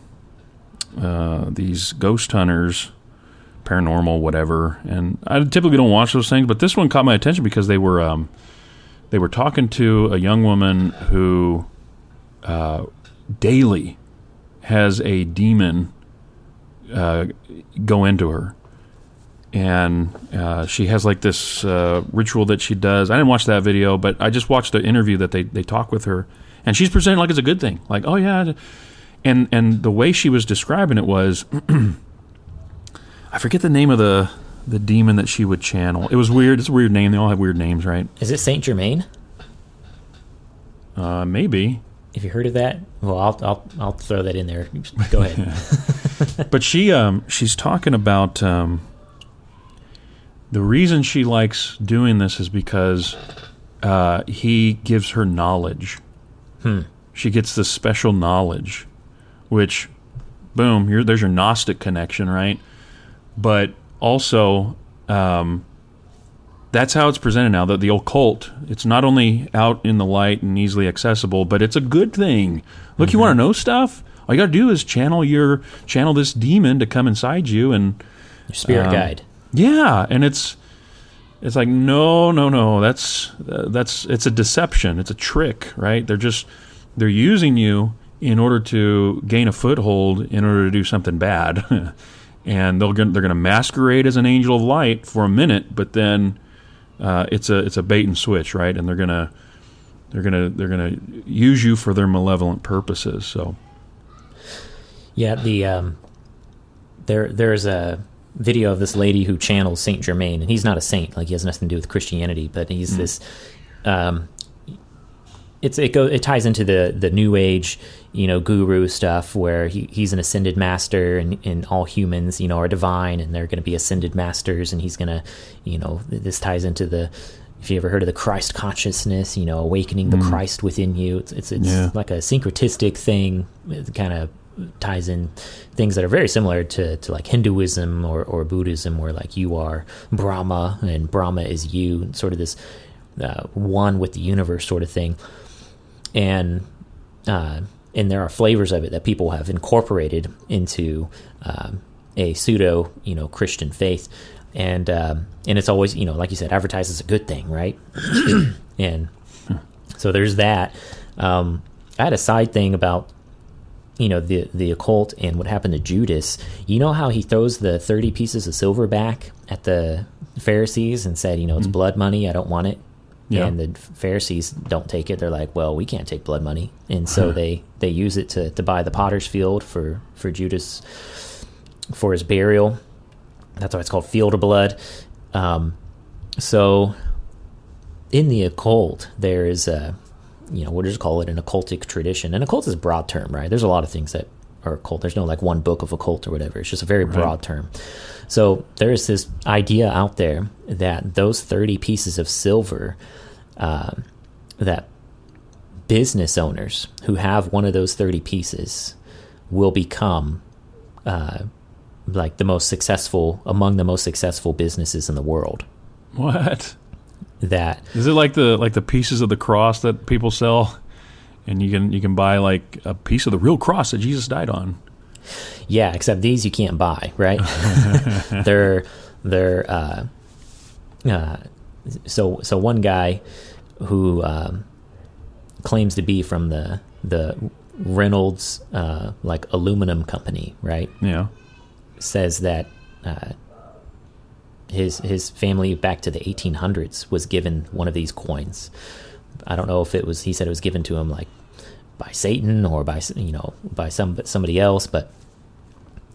uh, these ghost hunters, paranormal, whatever. And I typically don't watch those things, but this one caught my attention because they were um, they were talking to a young woman who uh, daily has a demon uh, go into her and uh, she has like this uh, ritual that she does. I didn't watch that video, but I just watched the interview that they they talk with her, and she's presenting like it's a good thing, like oh yeah, and and the way she was describing it was, I forget the name of the the demon that she would channel. It was weird. It's a weird name. They all have weird names, right? is it saint germain Uh, maybe. have you heard of that well i'll i'll, I'll throw that in there go ahead but she um she's talking about um the reason she likes doing this is because uh, he gives her knowledge. Hmm. She gets this special knowledge, which, boom, there's your Gnostic connection, right? But also, um, that's how it's presented now. That the occult, it's not only out in the light and easily accessible, but it's a good thing. Look, you want to know stuff? All you got to do is channel your channel this demon to come inside you, and your spirit Um, guide yeah, and it's it's like no, no, no. That's uh, that's it's a deception. It's a trick, right? They're just they're using you in order to gain a foothold, in order to do something bad. and they'll, they're going to masquerade as an angel of light for a minute, but then uh, it's a it's a bait and switch, right? And they're gonna they're gonna they're gonna use you for their malevolent purposes. So, yeah, the um, there there's a video of this lady who channels Saint Germain, and he's not a saint, like he has nothing to do with Christianity, but he's mm. this. Um, it's it goes it ties into the the New Age, you know, guru stuff where he, he's an ascended master, and, and all humans, you know, are divine, and they're going to be ascended masters, and he's going to, you know, this ties into the if you ever heard of the Christ consciousness, you know, awakening the mm. Christ within you. It's it's, it's yeah. like a syncretistic thing. It kind of ties in things that are very similar to, to like Hinduism or, or Buddhism, where like you are Brahma and Brahma is you, sort of this uh, one with the universe sort of thing. And uh, and there are flavors of it that people have incorporated into uh, a pseudo, you know, Christian faith, and um, and it's always, you know, like you said, advertised is a good thing, right? and so there's that. Um, I had a side thing about you know the the occult and what happened to Judas. You know how he throws the thirty pieces of silver back at the Pharisees and said, you know, it's mm-hmm. blood money. I don't want it. Yeah. And the Pharisees don't take it. They're like, well, we can't take blood money, and so they they use it to to buy the potter's field for for Judas for his burial. That's why it's called Field of Blood. Um, so in the occult, there is a you know, we'll just call it an occultic tradition. And occult is a broad term, right? There's a lot of things that occult. There's no like one book of occult or whatever. It's just a very right. broad term. So there's this idea out there that those 30 pieces of silver, uh, that business owners who have one of those 30 pieces will become uh, like the most successful among the most successful businesses in the world. What? that is it like the like the pieces of the cross that people sell and you can you can buy like a piece of the real cross that Jesus died on. Yeah except these you can't buy right? They're they're uh, uh, so so one guy who um, claims to be from the the Reynolds uh, like aluminum company right? Yeah. Says that uh, his his family back to the 1800s was given one of these coins. I don't know if it was he said it was given to him like by Satan or by you know by some somebody else, but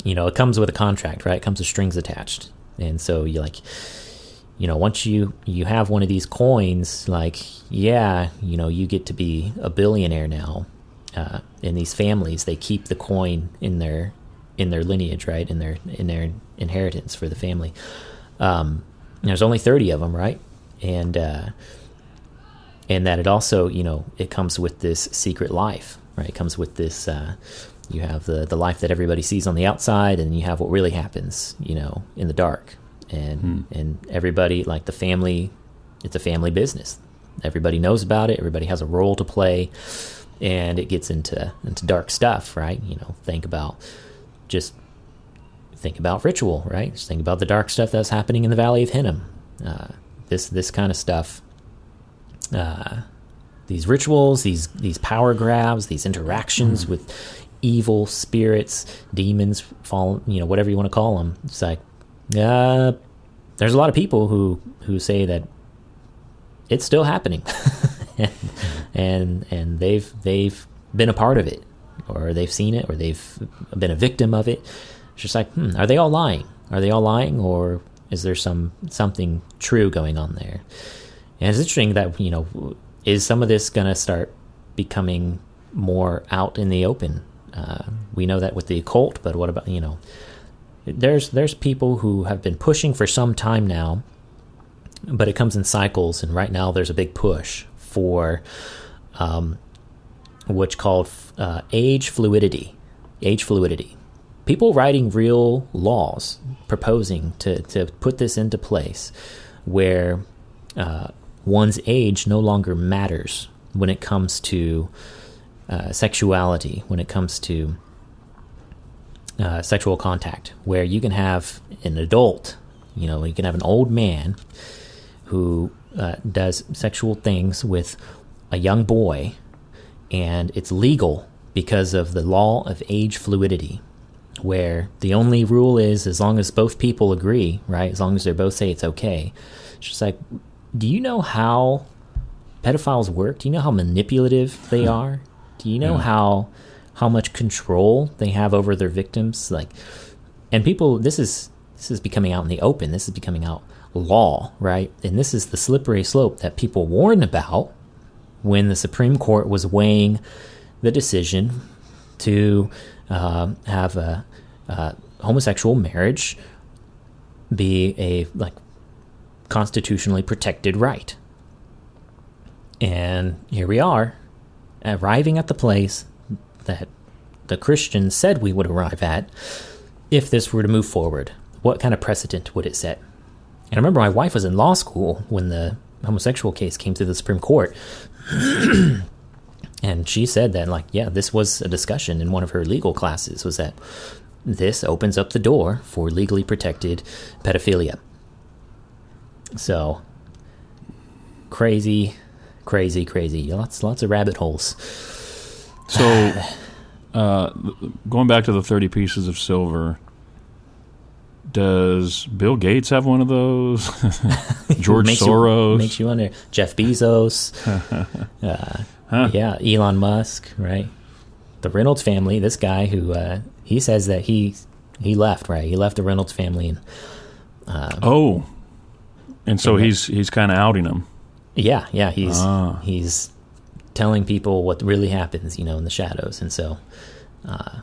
you know it comes with a contract, right? It comes with strings attached, and so you like you know once you you have one of these coins, like yeah, you know you get to be a billionaire now. Uh, in these families, they keep the coin in their in their lineage, right? In their in their inheritance for the family. Um, there's only 30 of them, right? And uh, and that it also, you know, it comes with this secret life, right? It comes with this. Uh, you have the the life that everybody sees on the outside, and you have what really happens, you know, in the dark. And hmm. and everybody, like the family, it's a family business. Everybody knows about it. Everybody has a role to play, and it gets into into dark stuff, right? You know, think about just think about ritual, right? Just think about the dark stuff that's happening in the Valley of Hinnom. Uh, this this kind of stuff. Uh, these rituals, these these power grabs, these interactions mm. with evil spirits, demons, fall, you know, whatever you want to call them. It's like, uh, there's a lot of people who who say that it's still happening, and, and and they've they've been a part of it, or they've seen it, or they've been a victim of it. It's just like, hmm, are they all lying? Are they all lying, or is there some something true going on there? And it's interesting that you know, is some of this going to start becoming more out in the open? Uh, we know that with the occult, but what about you know? There's there's people who have been pushing for some time now, but it comes in cycles, and right now there's a big push for um, what's called uh, age fluidity. Age fluidity people writing real laws proposing to, to put this into place where uh, one's age no longer matters when it comes to uh, sexuality, when it comes to uh, sexual contact, where you can have an adult, you know, you can have an old man who uh, does sexual things with a young boy, and it's legal because of the law of age fluidity, where the only rule is as long as both people agree, right? As long as they both say it's okay. It's just like, do you know how pedophiles work? Do you know how manipulative they are? Do you know Yeah. how how much control they have over their victims? Like, and people, this is this is becoming out in the open. This is becoming out law, right? And this is the slippery slope that people warned about when the Supreme Court was weighing the decision to um have a, uh homosexual marriage be a like constitutionally protected right. And here we are, arriving at the place that the Christians said we would arrive at if this were to move forward. What kind of precedent would it set? And I remember my wife was in law school when the homosexual case came to the Supreme Court. and she said that, like, yeah, this was a discussion in one of her legal classes was that this opens up the door for legally protected pedophilia. So crazy, crazy, crazy. Lots, lots of rabbit holes. So, uh, going back to the 30 pieces of silver, does Bill Gates have one of those? George makes Soros? You, makes you wonder. Jeff Bezos. uh, Huh. Yeah, Elon Musk, right? The Reynolds family. This guy who uh, he says that he he left, right? He left the Reynolds family, and oh, and so he's he's kind of outing them. yeah, yeah, he's Ah. he's telling people what really happens, you know, in the shadows, and so. Uh,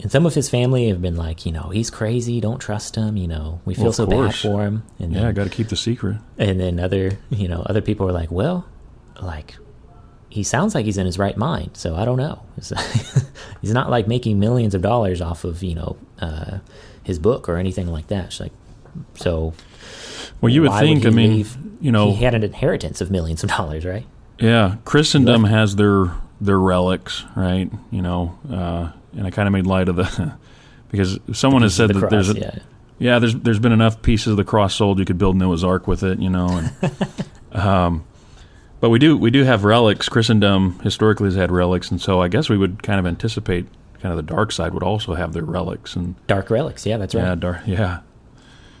and some of his family have been like, you know, he's crazy. Don't trust him. You know, we feel Well, so bad for him. And Yeah, then- got to keep the secret. and then other you know other people are like well like he sounds like he's in his right mind so i don't know he's not like making millions of dollars off of you know uh, his book or anything like that it's like so Well, you would why think. he I mean, leave? you know, he had an inheritance of millions of dollars right Yeah, Christendom has their their relics, right? You know, uh, and I kind of made light of the because someone has said The that cross, there's a, yeah yeah, there's there's been enough pieces of the cross sold you could build Noah's Ark with it, you know. And, um, but we do we do have relics. Christendom historically has had relics, and so I guess we would kind of anticipate kind of the dark side would also have their relics, and dark relics yeah that's right yeah, dark yeah,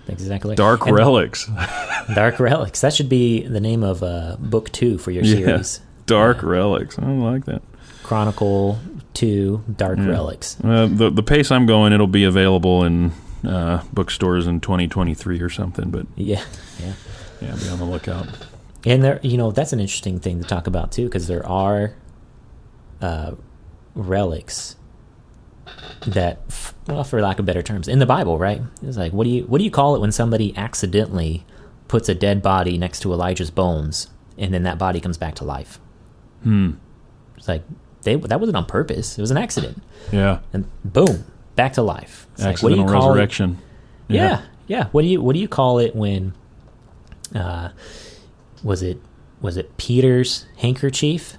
exactly dark And relics, dark relics that should be the name of uh, book two for your series. Yeah. dark relics. I like that. chronicle two dark Yeah. relics Uh, the the pace I'm going, it'll be available in uh, bookstores in 2023 or something. But yeah yeah yeah, be on the lookout. And there, you know, that's an interesting thing to talk about too, because there are uh, relics that, well, for lack of better terms, in the Bible, right? It's like, what do you what do you call it when somebody accidentally puts a dead body next to Elijah's bones, and then that body comes back to life? Hmm. It's like they that wasn't on purpose; it was an accident, Yeah. and boom, back to life. It's like, Accidental call it? resurrection. Yeah, yeah. What do you what do you call it when? Uh, was it was it Peter's handkerchief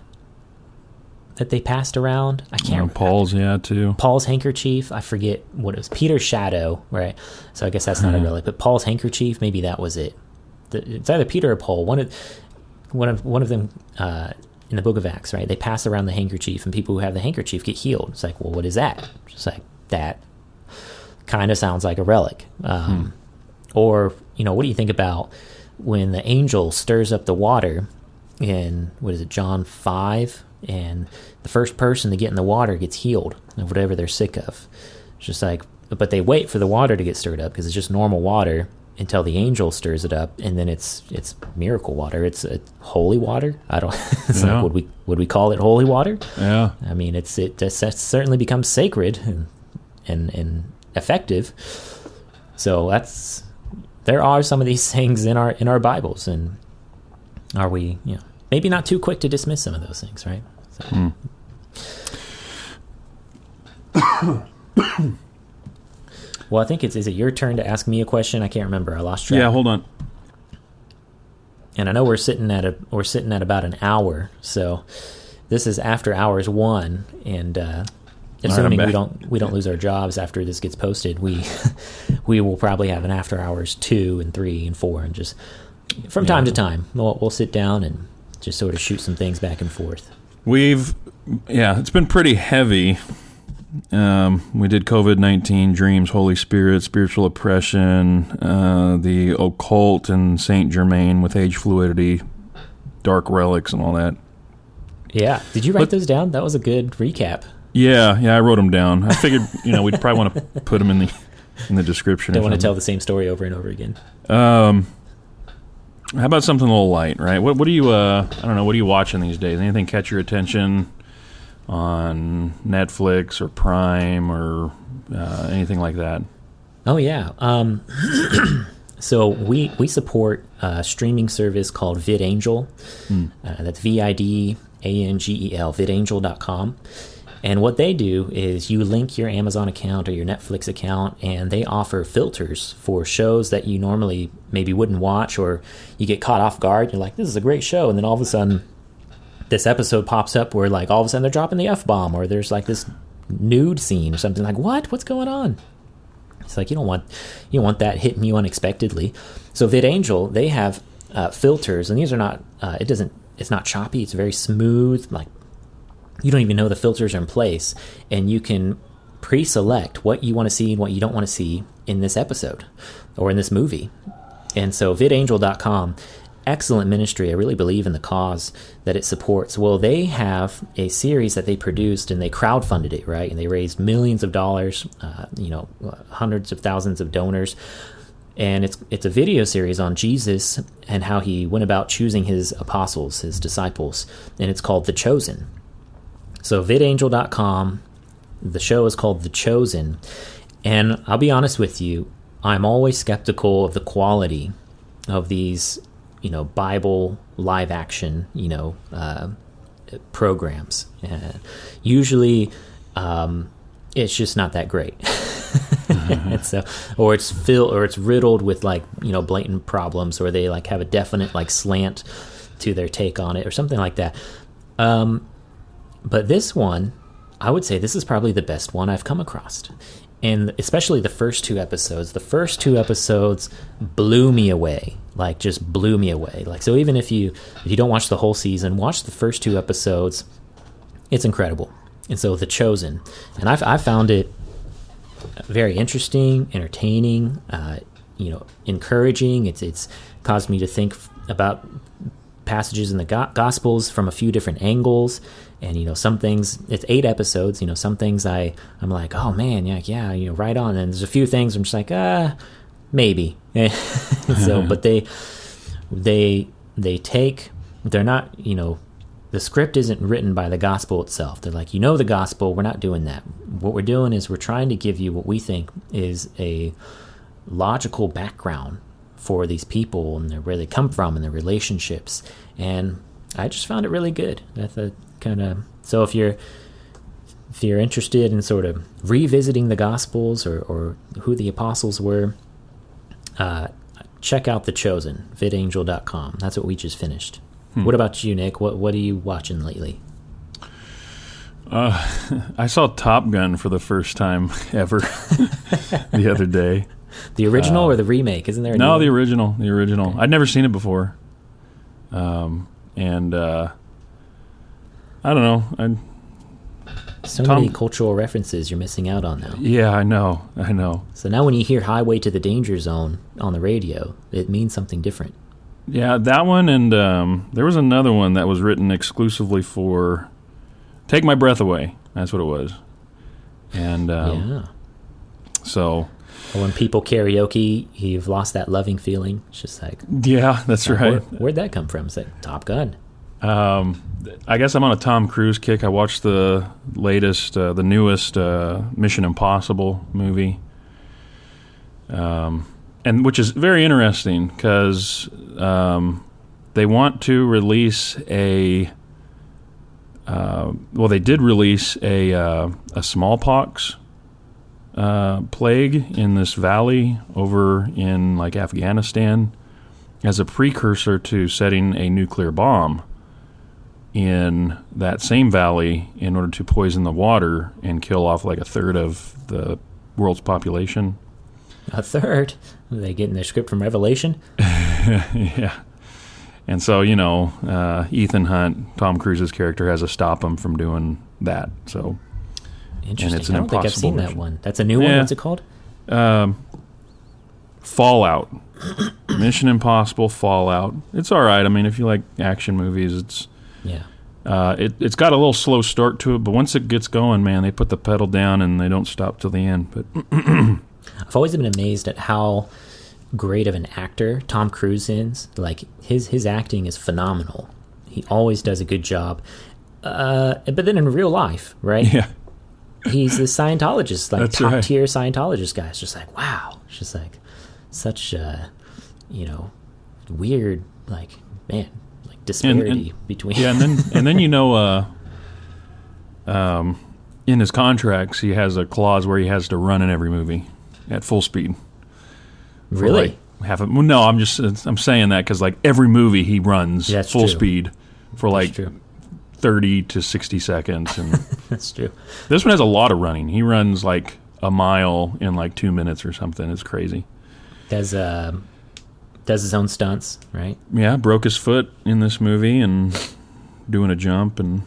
that they passed around? I can't. Yeah, remember. Paul's, yeah, too. Paul's handkerchief. I forget what it was. Peter's shadow, right? So I guess that's not a Uh-huh. relic, but Paul's handkerchief. Maybe that was it. The, it's either Peter or Paul. One of one of one of them uh, in the Book of Acts, right? They pass around the handkerchief, and people who have the handkerchief get healed. It's like, well, what is that? It's like that kind of sounds like a relic. Um, Or you know, what do you think about when the angel stirs up the water in what is it, John five, and the first person to get in the water gets healed of whatever they're sick of. It's just like, but they wait for the water to get stirred up because it's just normal water until the angel stirs it up, and then it's it's miracle water. It's uh, holy water. I don't. It's Yeah. like would we would we call it holy water? Yeah. I mean, it's it certainly becomes sacred and, and and effective. So that's there are some of these things in our in our Bibles, and are we you know maybe not too quick to dismiss some of those things, right? So, Hmm. well, I think it's is it your turn to ask me a question? I can't remember. I lost track. Yeah, hold on. and I know we're sitting at a we're sitting at about an hour, so this is after hours one, and uh, assuming we don't we don't lose our jobs after this gets posted, we we will probably have an after hours two and three and four, and just from time to time we'll we'll sit down and just sort of shoot some things back and forth. We've, yeah, it's been pretty heavy. Um, we did COVID 19, dreams, Holy Spirit, spiritual oppression, uh, the occult, and Saint Germain with age fluidity, dark relics, and all that. Yeah. Did you write But- those down? That was a good recap. Yeah, yeah, I wrote them down. I figured, you know, we'd probably want to put them in the in the description. Don't want to tell the same story over and over again. Um, how about something a little light, right? What what do you uh I don't know, what are you watching these days? Anything catch your attention on Netflix or Prime or uh, anything like that? Oh yeah. Um, so we we support a streaming service called VidAngel. Uh, that's V I D A N G E L. VidAngel.com. And what they do is you link your Amazon account or your Netflix account, and they offer filters for shows that you normally maybe wouldn't watch, or you get caught off guard. You're like, "This is a great show," and then all of a sudden, this episode pops up where like all of a sudden they're dropping the f bomb, or there's like this nude scene or something. Like, what? What's going on? It's like you don't want you don't want that hitting you unexpectedly. So VidAngel they have uh, filters, and these are not. Uh, it doesn't. It's not choppy. It's very smooth. Like you don't even know the filters are in place, and you can pre-select what you want to see and what you don't want to see in this episode or in this movie. And so vidangel.com excellent ministry. I really believe in the cause that it supports. Well, they have a series that they produced and they crowdfunded it, right? And they raised millions of dollars, uh, you know, hundreds of thousands of donors. And it's it's a video series on Jesus and how he went about choosing his apostles, his disciples, and it's called The Chosen. So vidangel.com, the show is called The Chosen, and I'll be honest with you, I'm always skeptical of the quality of these, you know, Bible live action, you know, uh, programs. Uh, usually, um, it's just not that great. and so, or it's filled, or it's riddled with like you know blatant problems, or they like have a definite like slant to their take on it, or something like that. Um, but this one, I would say this is probably the best one I've come across. And especially the first two episodes. The first two episodes blew me away. Like just blew me away. Like so even if you if you don't watch the whole season, watch the first two episodes. It's incredible. And so The Chosen. And I've I found it very interesting, entertaining, uh, you know, encouraging. It's it's caused me to think about passages in the go- gospels from a few different angles and you know some things it's eight episodes you know some things i i'm like oh man yeah yeah you know right on and there's a few things i'm just like ah maybe so but they they they take they're not you know the script isn't written by the gospel itself they're like you know the gospel we're not doing that what we're doing is we're trying to give you what we think is a logical background for these people and where they come from and their relationships. And I just found it really good. That's a kind of so if you're if you're interested in sort of revisiting the Gospels or, or who the apostles were, uh, check out The Chosen, vidangel.com. That's what we just finished. What about you, Nick? What what are you watching lately? I saw Top Gun for the first time ever the other day. The original or the remake? Isn't there a Uh, No, the original, the original. I'd never seen it before. Um, and uh, I don't know. I so Tom- many cultural references you're missing out on now. yeah, I know, I know. So now when you hear Highway to the Danger Zone on the radio, it means something different. Yeah, that one, and um, there was another one that was written exclusively for "Take My Breath Away." That's what it was. And um, yeah. so, when people karaoke, you've lost that loving feeling. It's just like, yeah, that's where, right. where'd that come from? It's like Top Gun. Um, I guess I'm on a Tom Cruise kick. I watched the latest, uh, the newest uh, Mission Impossible movie, um, and which is very interesting because um, they want to release a. Uh, well, they did release a uh, a smallpox uh, plague in this valley over in like Afghanistan as a precursor to setting a nuclear bomb in that same valley in order to poison the water and kill off like a third of the world's population. A third. Are they getting their script from Revelation? yeah. And so you know, uh, Ethan Hunt, Tom Cruise's character, has to stop him from doing that. So Interesting. it's an I don't think I've seen that one. That's a new one. What's it called? um, Fallout, Mission Impossible, Fallout. It's all right. I mean, if you like action movies, it's Yeah. uh, it, it's got a little slow start to it, but once it gets going, man, they put the pedal down and they don't stop till the end. But I've always been amazed at how great of an actor Tom Cruise is. Like his his acting is phenomenal. He always does a good job. Uh, but then in real life, right? yeah, He's the Scientologist, like That's top right. tier Scientologist guy. It's just like wow, it's just like such a you know weird like man disparity between yeah, and then and then you know, uh, um, in his contracts, he has a clause where he has to run in every movie at full speed. really like, half a, well, no, I'm just I'm saying that because like every movie he runs That's full true. speed for like thirty to sixty seconds, and That's true. this one has a lot of running. He runs like a mile in like two minutes or something. It's crazy. Does um does his own stunts, right? Yeah, broke his foot in this movie and doing a jump and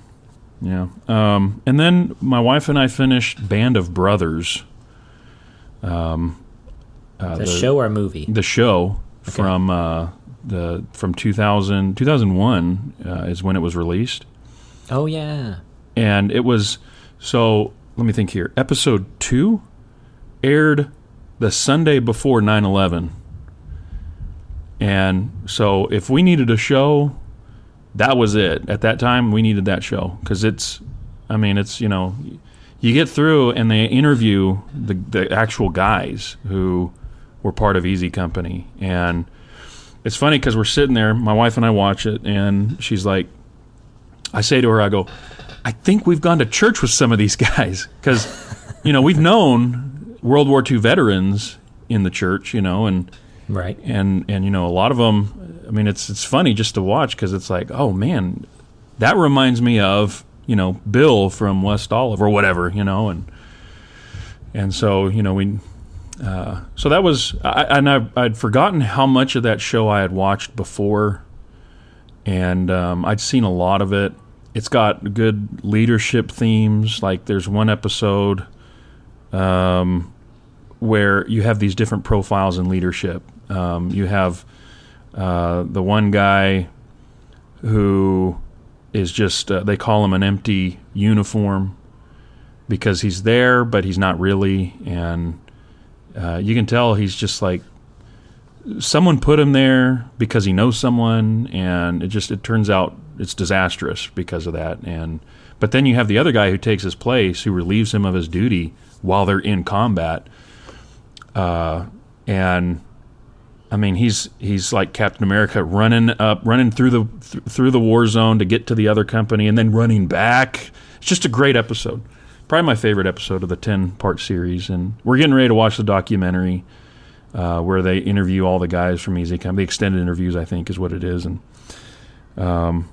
yeah. Um, and then my wife and I finished Band of Brothers. Um, uh, The show or movie? the show from uh, the from 2000 2001 uh, is when it was released Oh yeah. and it was so let me think here episode 2 aired the Sunday before 9/11 and so if we needed a show that was it. At that time we needed that show. Cuz it's I mean it's you know you get through and they interview the the actual guys who were part of Easy Company. And it's funny because we're sitting there my wife and I watch it and she's like I say to her, I go, I think we've gone to church with some of these guys. Because, you know, we've known World War II veterans in the church, you know, and Right. and and you know a lot of them. I mean, it's it's funny just to watch because it's like, oh man, that reminds me of you know Bill from West Olive or whatever, you know, and and so you know we. Uh, so that was, I, and I, I'd forgotten how much of that show I had watched before, and um, I'd seen a lot of it. It's got good leadership themes. Like there's one episode um, where you have these different profiles in leadership. Um, you have uh, the one guy who is just, uh, they call him an empty uniform because he's there, but he's not really. And uh, you can tell he's just like, someone put him there because he knows someone and it just it turns out it's disastrous because of that and but then you have the other guy who takes his place who relieves him of his duty while they're in combat uh, and I mean he's he's like Captain America running up running through the th- through the war zone to get to the other company and then running back it's just a great episode probably my favorite episode of the 10 part series and we're getting ready to watch the documentary uh, where they interview all the guys from Easy Company. The extended interviews, I think, is what it is, and um,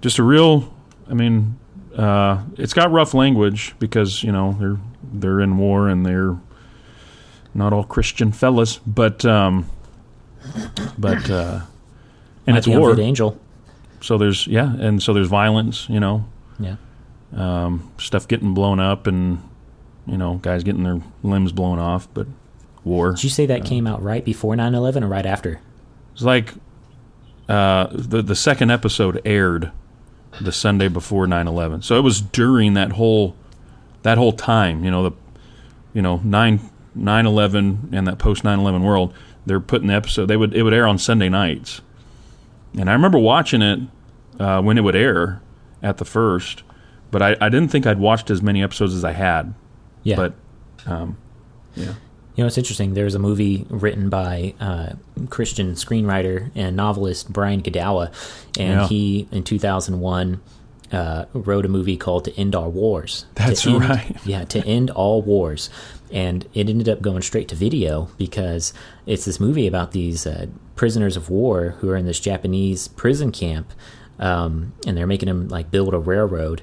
just a real. I mean, uh, it's got rough language because you know they're they're in war and they're not all Christian fellas, but um, but uh, and Might it's war, Angel. so there's yeah, and so there's violence, you know, Yeah. um, stuff getting blown up and you know guys getting their limbs blown off, but war. Did you say that came out right before 9/11 or right after? It's like uh, the the second episode aired the Sunday before 9/11. So it was during that whole that whole time, you know, the you know, 9 9/11 and that post 9/11 world, they're putting the episode they would it would air on Sunday nights. And I remember watching it uh, when it would air at the first, but I, I didn't think I'd watched as many episodes as I had. Yeah. But um, yeah. You know, it's interesting. There's a movie written by uh, Christian screenwriter and novelist Brian Godawa, and Yeah. he, in 2001, uh, wrote a movie called "To End All Wars." To That's end- right. Yeah, to end all wars, and it ended up going straight to video because it's this movie about these uh, prisoners of war who are in this Japanese prison camp, um, and they're making them like build a railroad,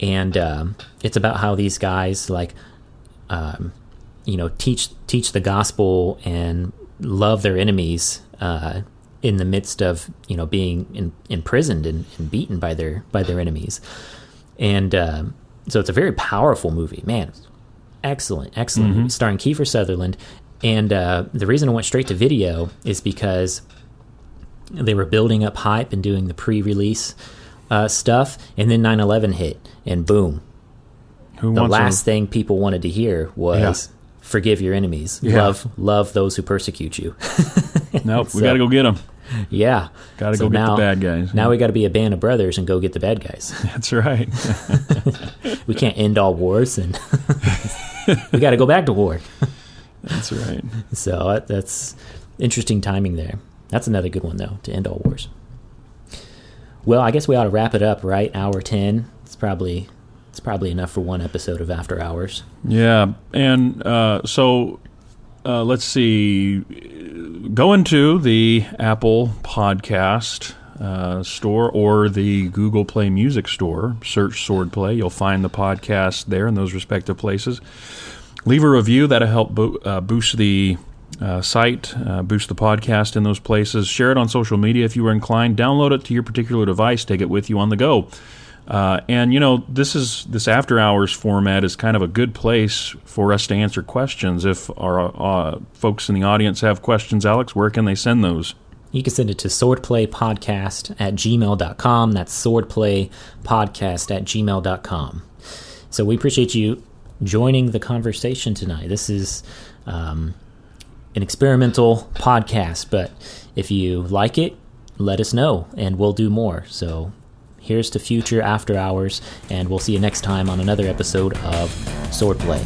and um, it's about how these guys like um, you know teach teach the gospel and love their enemies uh, in the midst of you know being in, imprisoned and, and, beaten by their by their enemies, and uh, so it's a very powerful movie. Man, excellent, excellent mm-hmm. starring Kiefer Sutherland. And uh, the reason I went straight to video is because they were building up hype and doing the pre-release uh, stuff, and then 9/11 hit, and boom, Who the last thing people wanted to hear was. Yeah. Forgive your enemies. Yeah. Love, love those who persecute you. nope, so, we got to go get them. Yeah. Got to so go get now, the bad guys. Now we got to be a band of brothers and go get the bad guys. That's right. we can't end all wars and we got to go back to war. That's right. So uh, that's interesting timing there. That's another good one though to end all wars. Well, I guess we ought to wrap it up, right? Hour 10. It's probably it's probably enough for one episode of After Hours. Yeah, and uh, so uh, let's see go into the Apple Podcast uh, store or the Google Play Music store. Search Sword Play. You'll find the podcast there in those respective places. Leave a review. That'll help bo- uh, boost the uh, site, uh, boost the podcast in those places. Share it on social media if you are inclined. Download it to your particular device. Take it with you on the go. Uh, and you know this is this after hours format is kind of a good place for us to answer questions. If our uh, folks in the audience have questions, Alex, where can they send those? You can send it to swordplaypodcast at gmail.com. That's swordplaypodcast at gmail.com. So we appreciate you joining the conversation tonight. This is um, an experimental podcast, but if you like it, let us know and we'll do more. So Here's to future after hours, and we'll see you next time on another episode of Swordplay.